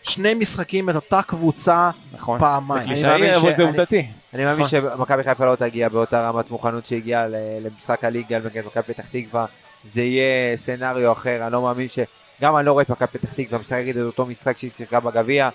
Speaker 6: שני משחקים את אותה קבוצה
Speaker 7: נכון,
Speaker 6: פעמיים.
Speaker 5: אני מאמין
Speaker 7: אבל
Speaker 5: ש-
Speaker 7: זה
Speaker 5: אני-
Speaker 7: עובדתי.
Speaker 5: אני מאמין
Speaker 7: נכון.
Speaker 5: שמכבי חיפה לא תגיע באותה רמת מוכנות שהגיעה למשחק הליגה נגד מכבי פתח תקווה. זה יהיה סצנריו אחר, אני לא מאמין ש... גם אני לא רואה את מכבי פתח תקווה משחקת את אותו משחק שהיא שיחקה בגביע.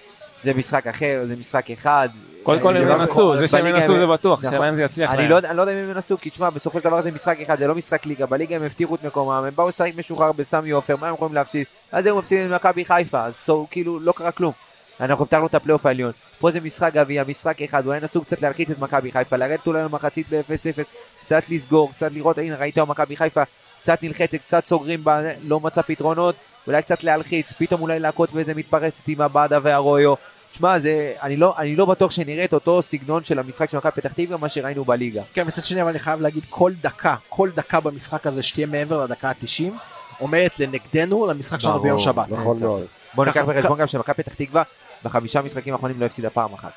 Speaker 5: זה משחק אחר, זה משחק אחד.
Speaker 7: קודם כל הם
Speaker 5: לא
Speaker 7: ינסו, זה שהם ינסו זה בטוח. השאלה אם זה יצליח להם.
Speaker 5: לא, אני לא יודע אם הם ינסו, כי תשמע, בסופו של דבר זה משחק אחד, זה לא משחק ליגה. בליגה הם הבטיחו את מקומם, הם באו לשחק משוחרר בסמי עופר, מה הם יכולים להפסיד? אז הם מפסידים למכבי חיפה, אז כאילו לא קרה כלום. אנחנו הבטחנו את הפלייאוף העליון. פה זה משחק גביע, משחק אחד, אולי ינסו קצת להלחיץ את מכבי חיפה, לרדת אולי למחצית ב-0-0, קצת לסגור, קצת לראות, הנה ראית מכבי חיפה, קצת נלחצת, קצת סוגרים, בה, לא מצא פתרונות, אולי קצת להלחיץ, פתאום אולי להכות באיזה מתפרצת עם הבאדה והרויו. שמע, זה, אני לא, אני לא בטוח שנראה את אותו סגנון של המשחק של מכבי פתח תקווה, מה שראינו בליגה.
Speaker 6: כן, מצד שני, אבל אני חייב להגיד, כל דקה, כל דקה במשחק הזה שתהיה מעבר לדקה ה-90, עומדת לנגדנו למשחק שלנו ביום שבת.
Speaker 1: נכון. מאוד.
Speaker 5: בוא ניקח בחשבון גם שמכבי פתח תקווה בחמישה משחקים האחרונים לא הפסידה פעם אחת.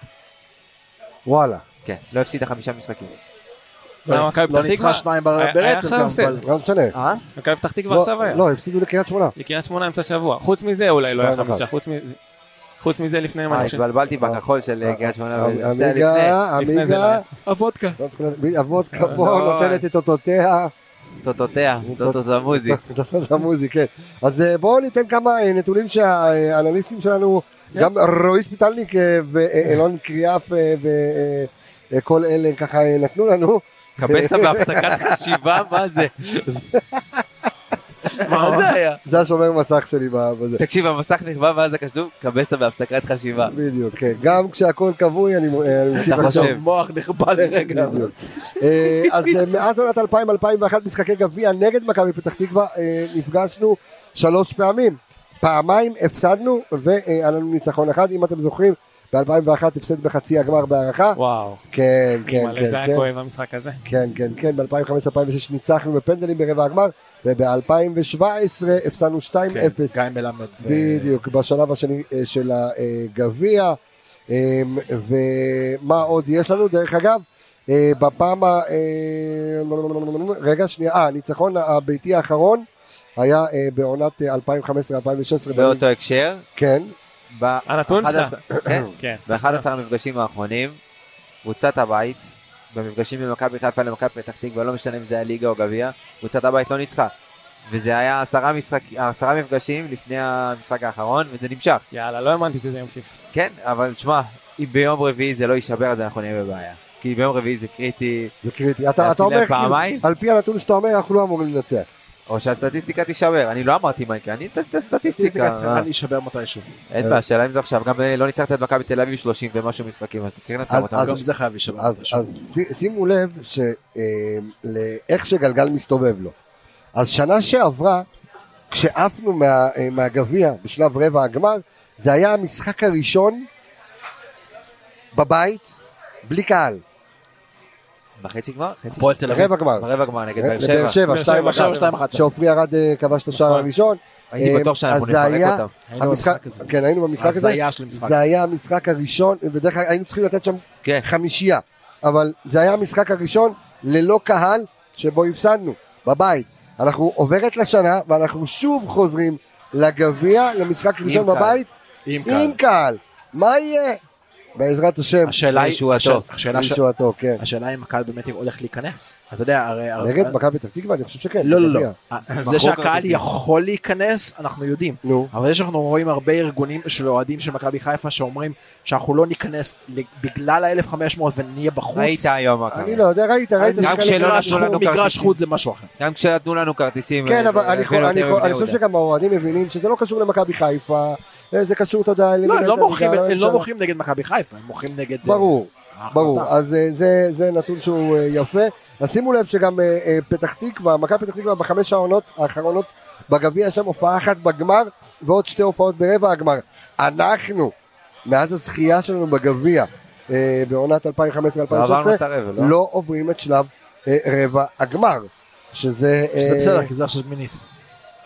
Speaker 1: וואלה.
Speaker 5: כן, לא הפסידה חמישה משחקים.
Speaker 6: לא ניצחה- לא ניצחה? שניים ברצף גם. אבל...
Speaker 1: לא משנה.
Speaker 5: אה?
Speaker 7: מכבי פתח תקווה
Speaker 1: לא,
Speaker 7: עכשיו היה.
Speaker 1: לא, הפסידו לקריית שמונה.
Speaker 7: לקריית שמונה אמצע שבוע. חוץ מזה אולי לא היה חמישה. חוץ מזה. חוץ מזה לפני
Speaker 5: אה,
Speaker 7: מה אני חושב.
Speaker 5: התבלבלתי בכחול של אה, קריית שמונה. היה לפני.
Speaker 1: עמיגה,
Speaker 7: זה
Speaker 1: עמיגה,
Speaker 6: הוודקה.
Speaker 1: לא הוודקה פה
Speaker 5: לא.
Speaker 1: נותנת את אותותיה.
Speaker 5: טוטוטיה, טוטוט המוזי.
Speaker 1: נותנת המוזי, כן. אז אה, בואו ניתן כמה אה, נתונים שהאנליסטים שלנו, גם רועי שפיטלניק אה, ואילון קריאף אה, וכל אלה ככה אה, נתנו לנו.
Speaker 5: קבסה בהפסקת חשיבה, מה זה? מה זה היה?
Speaker 1: זה השומר מסך שלי בזה.
Speaker 5: תקשיב, המסך נכבה ואז הכתוב, קבסה בהפסקת חשיבה.
Speaker 1: בדיוק, כן. גם כשהכל כבוי אני אה, ממשיך.
Speaker 5: חושב.
Speaker 6: מוח נכבה לרגע.
Speaker 1: אה, אז אה, מאז עונת 2000-2001 משחקי גביע נגד מכבי פתח תקווה נפגשנו שלוש פעמים. פעמיים הפסדנו והיה לנו ניצחון אחד אם אתם זוכרים ב-2001 הפסד בחצי הגמר בהערכה
Speaker 7: וואו.
Speaker 1: כן כן כן
Speaker 7: זה היה
Speaker 1: כן
Speaker 7: כואב המשחק הזה.
Speaker 1: כן כן כן ב-2005-2006 ניצחנו בפנדלים ברבע הגמר וב-2017 הפסדנו 2-0
Speaker 6: גיא מלמד.
Speaker 1: בדיוק, בשלב השני אה, של הגביע. אה, ומה עוד יש לנו? דרך אגב, אה, בפעם ה... רגע, שנייה, אה, הניצחון הביתי האחרון היה בעונת אה, 2015-2016.
Speaker 5: באותו הקשר,
Speaker 1: כן,
Speaker 7: הנתון שלך.
Speaker 5: ב-11 כן,
Speaker 7: כן.
Speaker 5: ב-11 המפגשים האחרונים, קבוצת הבית, במפגשים במכבי חיפה למכבי פתח תקווה, לא משנה אם זה היה ליגה או גביע, קבוצת הבית לא ניצחה. וזה היה עשרה, משחק, עשרה מפגשים לפני המשחק האחרון, וזה נמשך.
Speaker 7: יאללה, לא האמנתי שזה ימשיך.
Speaker 5: כן, אבל שמע, אם ביום רביעי זה לא יישבר, אז אנחנו נהיה בבעיה. כי ביום רביעי זה קריטי,
Speaker 1: זה קריטי. אתה אתה אומר, כאילו,
Speaker 5: פעמיים?
Speaker 1: על פי הנתון שאתה אומר, אנחנו לא אמורים לנצח.
Speaker 5: או שהסטטיסטיקה תישבר. אני לא אמרתי מה יקרה, אני אתן את
Speaker 6: סטטיסטיקה
Speaker 5: הסטטיסטיקה.
Speaker 6: צריכה להישבר מתישהו.
Speaker 5: אין בעיה, השאלה אם זה עכשיו, גם אה, לא ניצחת את מכבי תל אביב 30 ומשהו משחקים, אז אתה צריך לנצח אותם.
Speaker 1: אז-
Speaker 6: גם זה חייב להישבר
Speaker 1: אז, שימו לב שלאיך שגלגל מסתובב לו. אז שנה שעברה, כשעפנו מה, אה, מהגביע בשלב רבע הגמר, זה היה המשחק הראשון בבית, בלי קהל.
Speaker 5: בחצי גמר? חצי
Speaker 6: הפועל תל אביב.
Speaker 1: רבע גמר.
Speaker 5: ברבע גמר נגד באר שבע.
Speaker 1: שבע,
Speaker 7: באר
Speaker 1: שתיים
Speaker 7: שבע,
Speaker 1: אחת.
Speaker 6: שבע, שתיים אחת.
Speaker 1: שעופרי ארד אה, כבש את השער
Speaker 7: נכון.
Speaker 1: הראשון.
Speaker 5: הייתי
Speaker 1: אה,
Speaker 5: בטוח שאנחנו נפרק אותם.
Speaker 6: היינו
Speaker 1: המשחק,
Speaker 6: במשחק הזה.
Speaker 1: כן היינו במשחק הזה,
Speaker 6: הזיה של המשחק.
Speaker 1: זה היה המשחק הראשון, ובדרך כלל היינו צריכים לתת שם
Speaker 5: כן.
Speaker 1: חמישייה, אבל זה היה המשחק הראשון ללא קהל שבו הפסדנו, בבית. אנחנו עוברת לשנה ואנחנו שוב חוזרים לגביע, למשחק ראשון. בבית,
Speaker 6: עם קהל.
Speaker 1: עם קהל. מה יהיה? בעזרת השם,
Speaker 6: השאלה ש-
Speaker 1: לישועתו, כן.
Speaker 6: השאלה אם הקהל באמת הולך להיכנס. אתה יודע, הרי...
Speaker 1: נגד מכבי פתח תקווה? אני חושב שכן.
Speaker 6: לא, לא, לא. זה שהקהל
Speaker 5: כרטיסים.
Speaker 6: יכול להיכנס, אנחנו יודעים.
Speaker 1: נו,
Speaker 6: אבל זה שאנחנו רואים הרבה ארגונים של אוהדים של מכבי חיפה שאומרים שאנחנו לא ניכנס בגלל ה-1500 ונהיה בחוץ.
Speaker 5: ראית היום מה קרה.
Speaker 1: אני לא יודע, ראית, ראית.
Speaker 5: גם כשלא נתנו לנו
Speaker 6: חוץ- מגרש
Speaker 5: כרטיסים.
Speaker 6: חוץ זה משהו אחר.
Speaker 5: גם כשנתנו לנו כרטיסים.
Speaker 1: כן,
Speaker 5: אה,
Speaker 1: אבל אני חושב. שגם האוהדים מבינים שזה לא קשור למכבי חיפה, אה, זה קשור, אתה יודע,
Speaker 6: לא, הם לא. לא מוחים נגד מכבי חיפה, הם מוחים נגד... אה,
Speaker 1: ברור. ברור. אז אה, זה- זה נתון שהוא אה, יפה. אז שימו לב שגם פתח תקווה, מכבי פתח תקווה בחמש העונות האחרונות בגביע יש להם הופעה אחת בגמר ועוד שתי הופעות ברבע הגמר. אנחנו, מאז הזכייה שלנו בגביע בעונת 2015-2016,
Speaker 5: לא לא?
Speaker 1: עוברים את שלב רבע הגמר. שזה...
Speaker 6: שזה בסדר, כי זה עכשיו שמינית.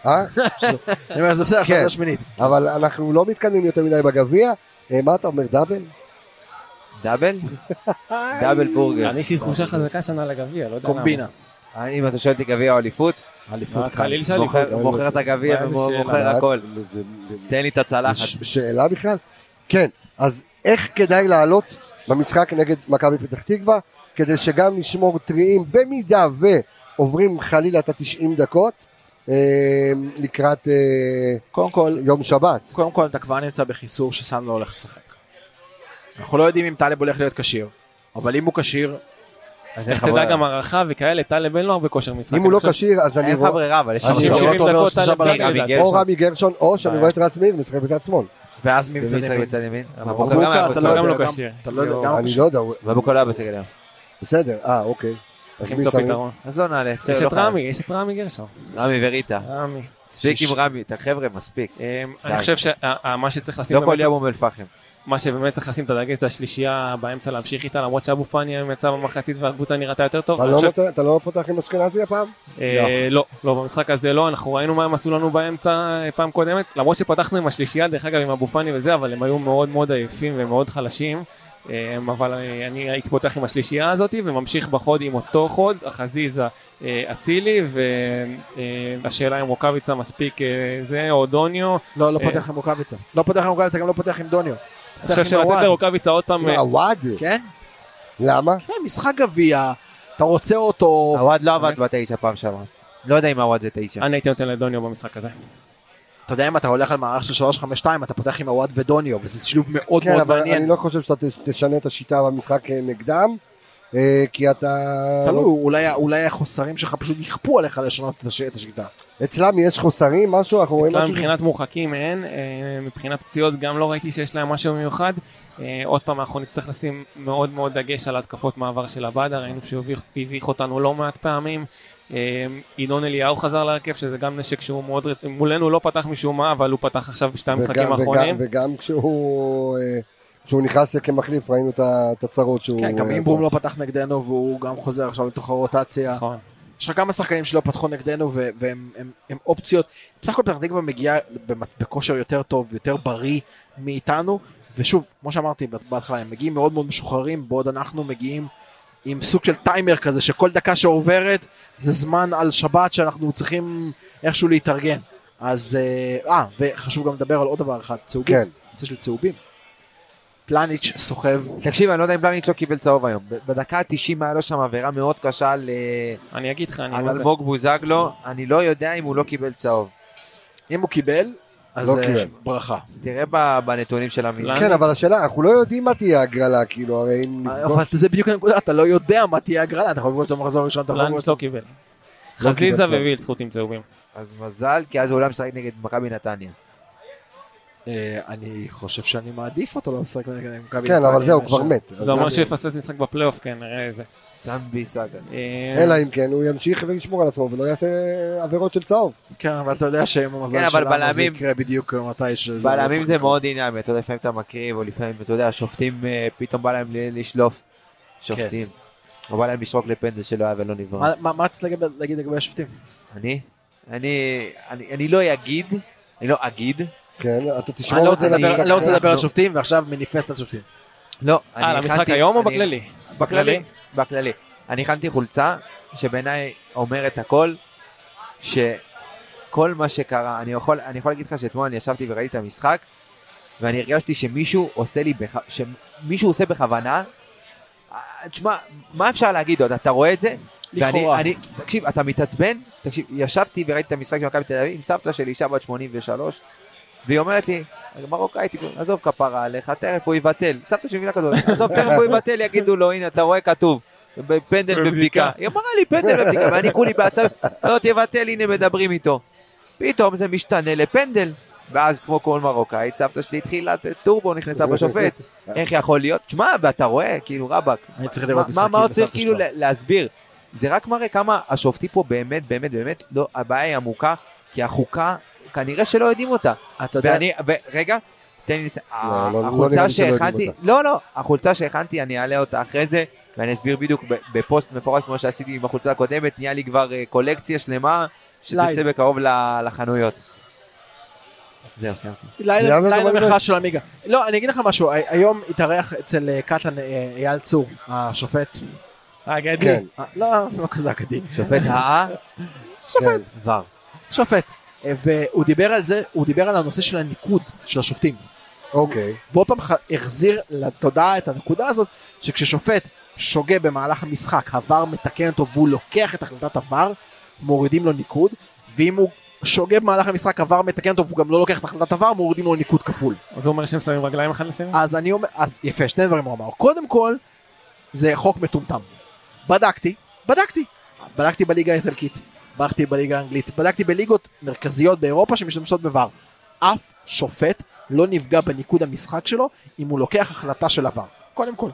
Speaker 1: אה?
Speaker 6: אני אומר, זה בסדר,
Speaker 1: כן.
Speaker 6: עכשיו זה שמינית.
Speaker 1: אבל אנחנו לא מתקדמים יותר מדי בגביע. מה אתה אומר, דאבל?
Speaker 5: דאבל? דאבל בורגר.
Speaker 7: אני יש לי תחושה חזקה שנה לגביע, לא יודע למה.
Speaker 6: קומבינה.
Speaker 5: אני, אם אתה שואל אותי גביע או אליפות,
Speaker 6: אליפות
Speaker 7: אה. חליל
Speaker 5: מוכר-
Speaker 7: אליפות.
Speaker 5: מוכר את הגביע? ומוכר הכל. תן לי את הצלחת.
Speaker 1: שאלה בכלל? כן, אז איך כדאי לעלות במשחק נגד מכבי פתח תקווה, כדי שגם נשמור טריים במידה ועוברים חלילה את ה-90 דקות אה, לקראת אה,
Speaker 6: קודם כל,
Speaker 1: יום שבת.
Speaker 6: קודם כל אתה כבר נמצא בחיסור שסאן לא הולך לשחק. אנחנו לא יודעים אם טלב הולך להיות כשיר, אבל אם הוא כשיר,
Speaker 5: אז
Speaker 7: איך תדע. גם הערכה וכאלה, טלב אין לו הרבה כושר משחק.
Speaker 1: אם הוא לא כשיר אז אני
Speaker 5: אין לך
Speaker 1: רואה
Speaker 5: ברירה, אבל יש
Speaker 1: אני
Speaker 5: שם
Speaker 6: רואה
Speaker 7: 70
Speaker 6: אותו
Speaker 7: דקות
Speaker 6: שלושה
Speaker 7: טלב.
Speaker 5: גרשון.
Speaker 1: או רמי גרשון או שאני
Speaker 6: אה.
Speaker 1: רואה את רז מאיר משחק בצד שמאל.
Speaker 6: ואז מי
Speaker 5: ומי
Speaker 6: בצד ימין? אתה
Speaker 5: פצוע.
Speaker 6: לא יודע. אתה לא יודע,
Speaker 1: אני. לא יודע, הוא-
Speaker 5: ובוקה לא היה בסגל היום.
Speaker 1: בסדר, אה אוקיי. אז
Speaker 7: צריך
Speaker 1: מי
Speaker 7: למצוא
Speaker 1: שמים?
Speaker 7: פתרון.
Speaker 5: אז לא נעלה.
Speaker 7: יש
Speaker 5: לא
Speaker 7: את. רמי, יש את רמי גרשון.
Speaker 5: רמי וריטה.
Speaker 7: רמי.
Speaker 5: מספיק. עם רמי. את החבר'ה, מספיק.
Speaker 7: אמ. אני חושב שמה שצריך לשים
Speaker 5: לא כל יום אום אל פחם.
Speaker 7: מה שבאמת צריך לשים את הדגש זה השלישייה באמצע להמשיך איתה למרות שאבו פאני היום יצא במחצית והקבוצה נראתה יותר טוב.
Speaker 1: אתה לא לא פותח עם אשכנזי הפעם?
Speaker 7: אה, לא, לא, במשחק הזה לא, אנחנו ראינו מה הם עשו לנו באמצע אה, פעם קודמת, למרות שפתחנו עם השלישייה, דרך אגב עם אבו פאני וזה, אבל הם היו מאוד מאוד עייפים ומאוד חלשים. אה, אבל אני הייתי פותח עם השלישייה הזאת וממשיך בחוד עם אותו חוד, חזיזה, אה, אצילי והשאלה אם רוקאביצה מספיק זה או דוניו.
Speaker 6: לא, לא. פותח עם רוקאביצה. לא פותח עם רוקאביצה, גם לא פותח עם דוניו.
Speaker 7: אני חושב שלתת
Speaker 6: עווד.
Speaker 7: לרוקאביצה עוד פעם, אה,
Speaker 1: עווד?
Speaker 6: כן?
Speaker 1: למה?
Speaker 6: כן, משחק גביע, אתה רוצה אותו...
Speaker 5: עווד לא עבד בתשע פעם שעברה. לא יודע אם עווד זה תשע.
Speaker 7: אני הייתי נותן לדוניו במשחק הזה.
Speaker 6: אתה יודע אם אתה הולך על מערך של 352 אתה פותח עם הוואט ודוניו וזה שילוב מאוד
Speaker 1: כן,
Speaker 6: מאוד
Speaker 1: אבל
Speaker 6: מעניין.
Speaker 1: אני לא חושב שאתה ת- תשנה את השיטה במשחק אה, נגדם, אה, כי אתה...
Speaker 6: תלוי, אולי- אולי החוסרים שלך פשוט יכפו עליך לשנות את הש- את השיטה.
Speaker 1: אצלם יש חוסרים, משהו, אנחנו רואים
Speaker 7: אצלם
Speaker 1: משהו?
Speaker 7: מבחינת מורחקים אין, אה, מבחינת פציעות גם לא ראיתי שיש להם משהו מיוחד. אה, עוד פעם אנחנו נצטרך לשים מאוד מאוד דגש על התקפות מעבר של עבדה, ראינו שהוא הביך- אותנו לא מעט פעמים. אה, ינון אליהו חזר להרכב שזה גם נשק שהוא מאוד רציני, מולנו לא פתח משום מה אבל הוא פתח עכשיו בשתי המשחקים האחרונים.
Speaker 1: וגם- וגם כשהוא כשהוא נכנס כמחליף ראינו את הצרות שהוא...
Speaker 6: כן, גם
Speaker 1: אה,
Speaker 6: אימברום. לא פתח נגדנו והוא גם חוזר עכשיו לתוך הרוטציה.
Speaker 7: נכון.
Speaker 6: יש לך כמה שחקנים שלא פתחו נגדנו והם הם- הם אופציות. בסך הכל פתח תקווה מגיעה בכושר יותר טוב, יותר בריא מאיתנו. ושוב, כמו שאמרתי בהתחלה, הם מגיעים מאוד מאוד משוחררים, בעוד אנחנו מגיעים עם סוג של טיימר כזה, שכל דקה שעוברת זה זמן על שבת שאנחנו צריכים איכשהו להתארגן. אז, אה, אה, וחשוב גם לדבר על עוד דבר אחד, צהובים.
Speaker 1: כן.
Speaker 6: נושא של צהובים. פלניץ' סוחב,
Speaker 5: תקשיב, אני לא יודע אם בלניץ' לא קיבל צהוב היום. בדקה ה-90 היה לו שם עבירה מאוד קשה על אה,
Speaker 7: אני אגיד לך, אני
Speaker 5: על
Speaker 7: זה-
Speaker 5: אלמוג בוזגלו. אני לא יודע אם הוא לא קיבל צהוב.
Speaker 6: אם הוא קיבל, אז
Speaker 1: לא
Speaker 6: אה,
Speaker 1: קיבל.
Speaker 6: ברכה.
Speaker 5: תראה בנתונים של המין.
Speaker 7: למה?
Speaker 1: כן, אבל השאלה, אנחנו לא יודעים מה תהיה הגרלה, כאילו, הרי אם
Speaker 6: אבל
Speaker 1: נפגוש...
Speaker 6: זה בדיוק הנקודה, אתה לא יודע מה תהיה הגרלה, אתה יכול לפגוש אותו במחזור הראשון, אתה יכול לפגוש
Speaker 7: פלניץ' לא. קיבל.
Speaker 1: לא
Speaker 7: חזיזה
Speaker 1: קיבל צהוב.
Speaker 7: ווילד זכות צהובים.
Speaker 5: אז מזל, כי אז הוא אולי משחק נגד מכבי נתניה.
Speaker 6: אה, אני חושב שאני מעדיף אותו לא לשחק נגד מכבי
Speaker 1: כן, אבל זהו, כבר מת.
Speaker 7: זה אומר שיפספס משחק בפלייאוף, כן, נראה איזה.
Speaker 5: דמבי סאגס.
Speaker 7: אה,
Speaker 1: אלא אם כן הוא ימשיך וישמור על עצמו ולא יעשה עבירות של צהוב.
Speaker 6: כן, אבל אתה יודע שעם המזל
Speaker 5: כן,
Speaker 6: שלנו זה
Speaker 5: בלמים-
Speaker 6: יקרה בדיוק מתי שזה...
Speaker 5: בלמים
Speaker 6: צריך
Speaker 5: זה. מאוד דינמי, אתה יודע, לפעמים אתה מקריב, או לפעמים, אתה יודע, השופטים אה, פתאום בא להם לשלוף. שופטים. הוא בא להם לשרוק לפנדל שלא היה ולא נברא.
Speaker 6: מה- רצית להגיד- לגבי השופטים?
Speaker 5: אני? אני, אני, אני לא אגיד, אני לא אגיד,
Speaker 1: כן, אתה תשמור
Speaker 6: לא
Speaker 1: את זה למשחק
Speaker 6: אני לא רוצה. לדבר על שופטים ועכשיו מניפסט על שופטים.
Speaker 5: לא.
Speaker 7: אה, למשחק היום או בכללי?
Speaker 5: בכללי, בכללי. אני הכנתי חולצה שבעיניי אומרת הכל, שכל מה שקרה, אני יכול, אני יכול להגיד לך שאתמול אני ישבתי וראיתי את המשחק, ואני הרגשתי שמישהו עושה לי. שמישהו עושה בכוונה, תשמע, מה אפשר להגיד עוד, אתה רואה את זה? ואני,
Speaker 6: לכאורה.
Speaker 5: אני, תקשיב, אתה מתעצבן, תקשיב, ישבתי וראיתי את המשחק של מכבי תל אביב עם סבתא שלי, אישה בת 83, והיא אומרת לי, מרוקאית, עזוב כפרה עליך, תכף הוא יבטל. סבתא שלי מבינה כזאת, עזוב, תכף הוא יבטל, יגידו לו, הנה, אתה רואה כתוב, פנדל בבדיקה. היא אמרה לי, פנדל בבדיקה, ואני כולי בעצב, לא, תבטל, הנה, מדברים איתו. פתאום זה משתנה לפנדל. ואז כמו כל מרוקאית, סבתא שלי התחילה טורבו, נכנסה בשופט. איך יכול להיות? תשמע, ואתה רואה, כאילו, רבאק,
Speaker 6: אני צריך
Speaker 5: מה-
Speaker 6: לראות
Speaker 5: מה
Speaker 6: משחקים
Speaker 5: מה עוד צריך כאילו להסביר? זה רק מראה כמה השופטים פה באמת, באמת, באמת, לא, הבעיה היא עמוקה, כי החוקה, כנראה שלא יודעים אותה.
Speaker 6: אתה יודע,
Speaker 5: ואני, ו- רגע, תן לי לסיים.
Speaker 1: לא, לא- לא
Speaker 5: החולצה שהכנתי. לא, לא, החולצה שהכנתי, אני אעלה אותה אחרי זה, ואני אסביר בדיוק בפוסט מפורט כמו שעשיתי עם החולצה הקודמת, נהיה לי כבר אה, קולקציה שלמה, שתצא. בקרוב לחנויות. זהו, סיימתי.
Speaker 6: לילה? המחאה של עמיגה. לא, אני אגיד לך משהו, הי- היום התארח אצל אה, קטן אה, אייל צור, השופט.
Speaker 7: אגדי.
Speaker 6: לא, לא כזה אגדי.
Speaker 5: שופט האה,
Speaker 1: כן.
Speaker 5: ור.
Speaker 6: שופט. והוא דיבר על זה, הוא דיבר על הנושא של הניקוד של השופטים.
Speaker 1: אוקיי.
Speaker 6: ועוד פעם החזיר לתודעה את הנקודה הזאת, שכששופט שוגה במהלך המשחק, הוואר מתקן אותו והוא לוקח את החלטת הוואר, מורידים לו ניקוד, ואם הוא שוגה במהלך המשחק, הוואר מתקן אותו והוא גם לא לוקח את החלטת הוואר, מורידים לו ניקוד כפול.
Speaker 7: אז הוא אומר שהם שמים רגליים אחד לשני?
Speaker 6: אז אני אומר, אז יפה, שני דברים הוא אמר. קודם כל, זה חוק מטומטם. בדקתי, בדקתי. בדקתי בליגה האיטלקית, בדקתי בליגה האנגלית, בדקתי בליגות מרכזיות באירופה שמשתמשות בVAR. אף שופט לא נפגע בניקוד המשחק שלו אם הוא לוקח החלטה של עבר. קודם כל.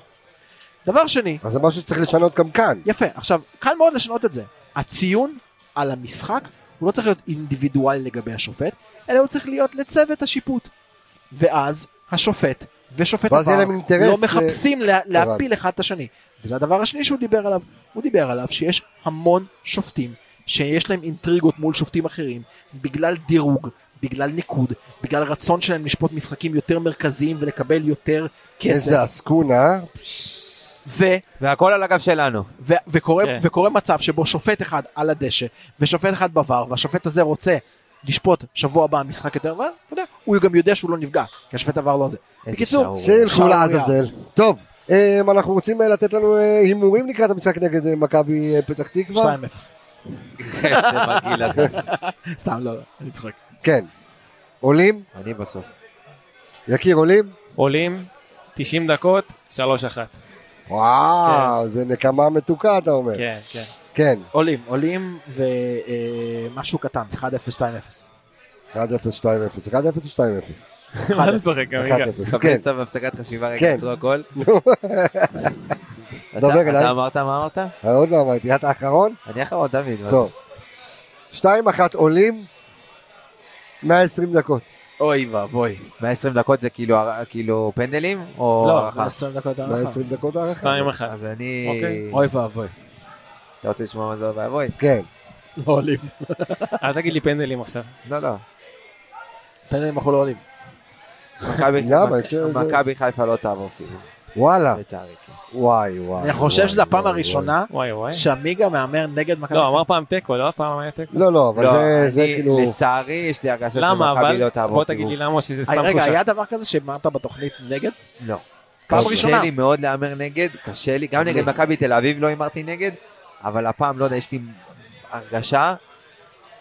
Speaker 6: דבר שני,
Speaker 1: אז זה משהו שצריך לשנות גם כאן.
Speaker 6: יפה, עכשיו, קל מאוד לשנות את זה. הציון על המשחק הוא לא צריך להיות אינדיבידואלי לגבי השופט, אלא הוא צריך להיות לצוות השיפוט. ואז השופט ושופט עבר לא
Speaker 1: אה,
Speaker 6: מחפשים לה, להפיל אחד את השני. וזה הדבר השני שהוא דיבר עליו. הוא דיבר עליו שיש המון שופטים שיש להם אינטריגות מול שופטים אחרים בגלל דירוג, בגלל ניקוד, בגלל רצון שלהם לשפוט משחקים יותר מרכזיים ולקבל יותר כסף.
Speaker 1: איזה עסקון, אה?
Speaker 6: ו...
Speaker 5: והכל על הגב שלנו.
Speaker 6: ו- וקורה,
Speaker 7: כן.
Speaker 6: וקורה מצב שבו שופט אחד על הדשא ושופט אחד בVAR והשופט הזה רוצה לשפוט שבוע הבא משחק יותר ואז אתה יודע הוא גם יודע שהוא לא נפגע כי השופט עבר לא זה. בקיצור.
Speaker 1: שילכו. לעזאזל. טוב, אמ, אנחנו רוצים אה, לתת לנו אה, הימורים לקראת המשחק נגד אה, מכבי פתח תקווה?
Speaker 6: 2-0. סתם לא, אני צוחק.
Speaker 1: כן. עולים?
Speaker 5: אני בסוף.
Speaker 1: יקיר עולים?
Speaker 7: עולים, 90 דקות, 3-1.
Speaker 1: וואו, זה נקמה מתוקה אתה אומר.
Speaker 7: כן, כן.
Speaker 1: כן,
Speaker 6: עולים, עולים ומשהו קטן 1-0, 2-0.
Speaker 1: 1-0, 2-0. 1-0 או 2-0?
Speaker 7: מה אתה צוחק, עמיגה?
Speaker 1: 1-0,
Speaker 5: חבר'ה,
Speaker 1: כן.
Speaker 5: סתם בהפסקת חשיבה רגע,
Speaker 1: כן.
Speaker 5: עצרו הכל.
Speaker 1: דבר
Speaker 5: אתה-
Speaker 1: אליי.
Speaker 5: אתה אמרת מה אמרת?
Speaker 1: אה, עוד לא אמרתי, את האחרון?
Speaker 5: אני האחרון. מה
Speaker 1: טוב. 2-1 עולים, 120 דקות.
Speaker 6: אוי ואבוי.
Speaker 5: 120 דקות זה כאילו כאילו פנדלים? או
Speaker 6: לא,
Speaker 5: הערכה?
Speaker 6: 20 דקות הערכה.
Speaker 1: 120 דקות הערכה.
Speaker 7: 2-1.
Speaker 5: אז אני...
Speaker 7: אוקיי.
Speaker 6: אוי ואבוי.
Speaker 5: אתה רוצה לשמוע מה זה אוי ואבוי?
Speaker 1: כן.
Speaker 6: לא עולים.
Speaker 7: אל תגיד לי פנדלים עכשיו.
Speaker 5: לא, לא.
Speaker 6: פנדלים אנחנו לא עולים.
Speaker 5: מכבי חיפה לא תעבור סיבוב,
Speaker 1: וואלה.
Speaker 5: לצערי. כן.
Speaker 1: וואי וואי.
Speaker 6: אני חושב שזו הפעם הראשונה. שעמיגה מהמר נגד מכבי.
Speaker 7: לא, אמר פעם תיקו, לא? פעם היה תיקו.
Speaker 1: לא, לא, אבל
Speaker 5: לא,
Speaker 1: זה- זה
Speaker 5: אני-
Speaker 1: כאילו...
Speaker 5: לצערי יש לי הרגשה
Speaker 7: למה?
Speaker 5: שמכבי לא תעבור
Speaker 7: בוא תגיד
Speaker 5: סיבוב.
Speaker 7: לי למה שזה
Speaker 6: אה,
Speaker 7: סתם
Speaker 6: רגע,
Speaker 7: תחושה.
Speaker 6: היה דבר כזה שאמרת בתוכנית נגד?
Speaker 5: לא.
Speaker 6: פעם
Speaker 5: קשה
Speaker 6: ראשונה.
Speaker 5: לי מאוד להמר נגד, קשה לי, גם נגד מכבי תל אביב לא הימרתי נגד, אבל הפעם, לא יודע, יש לי הרגשה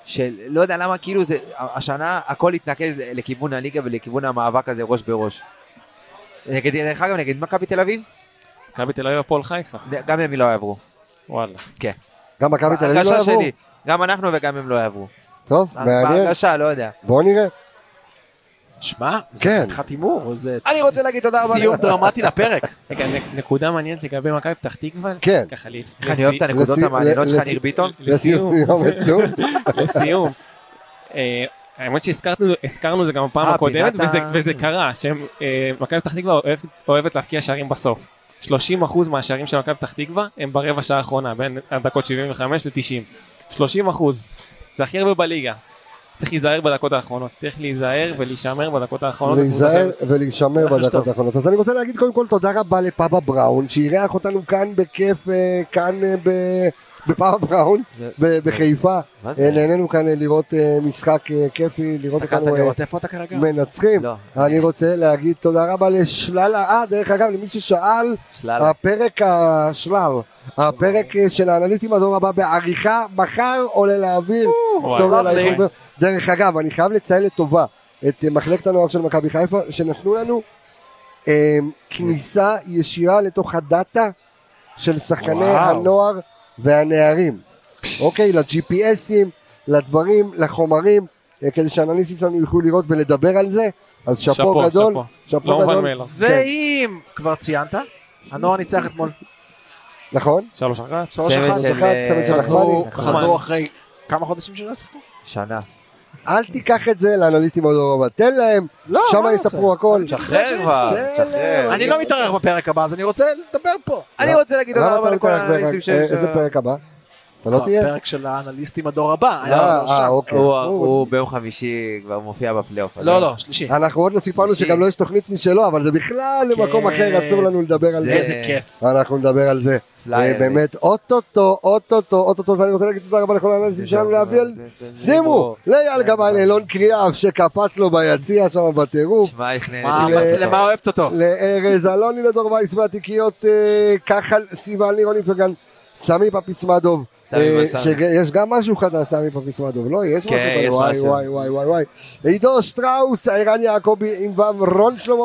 Speaker 5: של, לא יודע למה, כאילו זה, השנה הכל התנקז לכיוון הליגה ולכיוון המאבק הזה ראש בראש. נגד, דרך אגב, נגד מכבי תל אביב,
Speaker 7: מכבי תל אביב הפועל חיפה.
Speaker 5: גם הם לא יעברו.
Speaker 7: וואלה.
Speaker 1: גם מכבי תל אביב לא יעברו?
Speaker 5: שלי, גם אנחנו וגם הם לא יעברו.
Speaker 1: טוב, מעניין.
Speaker 5: בהרגשה, לא יודע.
Speaker 1: בואו נראה.
Speaker 6: שמע, זה
Speaker 1: כן.
Speaker 6: חתיכת הימור, זה
Speaker 5: אני רוצה להגיד תודה רבה.
Speaker 6: סיום דרמטי לפרק.
Speaker 7: רגע, נקודה מעניינת לגבי מכבי פתח תקווה.
Speaker 1: כן.
Speaker 7: ככה לי.
Speaker 5: אני אוהב את הנקודות המעניינות שלך, ניר ביטון.
Speaker 7: לסיום.
Speaker 1: לסיום.
Speaker 7: אה, האמת שהזכרנו הזכרנו זה גם בפעם
Speaker 5: אה,
Speaker 7: הקודמת וזה- וזה קרה שמכבי פתח תקווה אוהבת- להבקיע שערים בסוף. 30% מהשערים של מכבי פתח תקווה הם ברבע שעה האחרונה, בין הדקות 75 ל-90. 30%. זה הכי הרבה בליגה. צריך להיזהר בדקות האחרונות, צריך להיזהר ולהישמר בדקות האחרונות.
Speaker 1: להיזהר ולהישמר בדקות. האחרונות. אז אני רוצה להגיד קודם כל תודה רבה לפאבה בראון, שאירח אותנו כאן בכיף, אה, כאן אה, ב- בפאבה בראון, בחיפה. אה, נהנינו כאן אה, לראות אה, משחק כיפי, לראות אותנו? מנצחים.
Speaker 5: לא.
Speaker 1: אני רוצה להגיד תודה רבה לשלל, אה, דרך אגב, למי ששאל. הפרק השלל, הפרק של האנליסטים הדור הבא בעריכה, מחר עולה לאוויר. דרך אגב, אני חייב לציין לטובה את מחלקת הנוער של מכבי חיפה, שנתנו לנו אה, כניסה ישירה לתוך הדאטה של שחקני. הנוער והנערים. אוקיי, ל-GPSים, לדברים, לחומרים, אה, כדי שהאנליסטים שלנו יוכלו לראות ולדבר על זה, אז שאפו גדול,
Speaker 7: שאפו. לא
Speaker 1: גדול.
Speaker 6: ואם כבר ציינת, הנוער ניצח אתמול.
Speaker 1: נכון?
Speaker 7: שלוש אחת.
Speaker 6: שלוש אחת.
Speaker 1: צוות של נחמני.
Speaker 6: חזרו אחרי כמה חודשים שלא שיחקו?
Speaker 5: שנה.
Speaker 1: אל תיקח את זה לאנליסטים הדור הבא, תן להם,
Speaker 6: לא,
Speaker 1: שם יספרו הכל.
Speaker 5: תשחרר כבר.
Speaker 1: תשחרר.
Speaker 6: אני לא מתארח בפרק הבא, אז אני רוצה לדבר פה.
Speaker 5: אני רוצה להגיד
Speaker 1: אתה
Speaker 5: רבה
Speaker 1: לא
Speaker 5: לכל האנליסטים? ש...
Speaker 1: אה, איזה פרק הבא? אתה לא תהיה?
Speaker 6: פרק של האנליסטים הדור הבא. היה
Speaker 1: אה, אה. אוקיי.
Speaker 5: הוא- ביום חמישי כבר מופיע בפלייאוף.
Speaker 6: לא, לא, שלישי.
Speaker 1: אנחנו עוד לא סיפרנו. שגם לא יש תוכנית משלו, אבל זה בכלל למקום
Speaker 6: כן.
Speaker 1: אחר, אסור לנו לדבר על
Speaker 5: זה-
Speaker 1: זה.
Speaker 6: איזה כיף.
Speaker 1: אנחנו נדבר על זה. אה, באמת, אוטוטו, אוטוטו, אוטוטו, אז אני רוצה להגיד תודה רבה לכל האנליסטים שלנו להביא על... שימו, לאייל גבאי, לאלון קריאף שקפץ לו ביציע שם בטירוף.
Speaker 5: שמע, איך
Speaker 6: מה
Speaker 5: נהניתי.
Speaker 1: ל-
Speaker 6: המצלמה אוהבת אותו?
Speaker 1: לארז אלוני לדור וייס והתיקיות אה, כחל סיוון לירון איפרגן סמי פפיסמדוב אה. שיש גם משהו חדש סמי פפיסמדוב לא יש משהו
Speaker 5: כן, יש
Speaker 1: וואי. וואי וואי וואי וואי עידו שטראוס ערן יעקבי עם ו' רון שלמה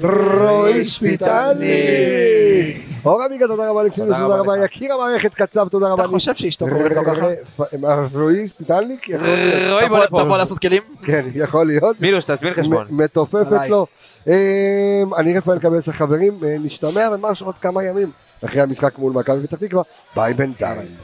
Speaker 1: ורועי שפיטלי אור עמיגה תודה רבה אלכסינוס
Speaker 5: תודה רבה.
Speaker 1: יקיר המערכת קצב תודה רבה
Speaker 6: אתה חושב שאשתו קוראת לו ככה?
Speaker 1: מה, רועי שפיטלניק
Speaker 5: רועי בוא לפה.
Speaker 6: תבוא לעשות כלים?
Speaker 1: כן יכול להיות
Speaker 5: מילוש, תזמין חשבון.
Speaker 1: מתופפת. לו. אמ, אני רפאל קבס החברים, אה, נשתמע ממש עוד כמה ימים אחרי המשחק מול מכבי פתח תקווה, ביי בינתיים.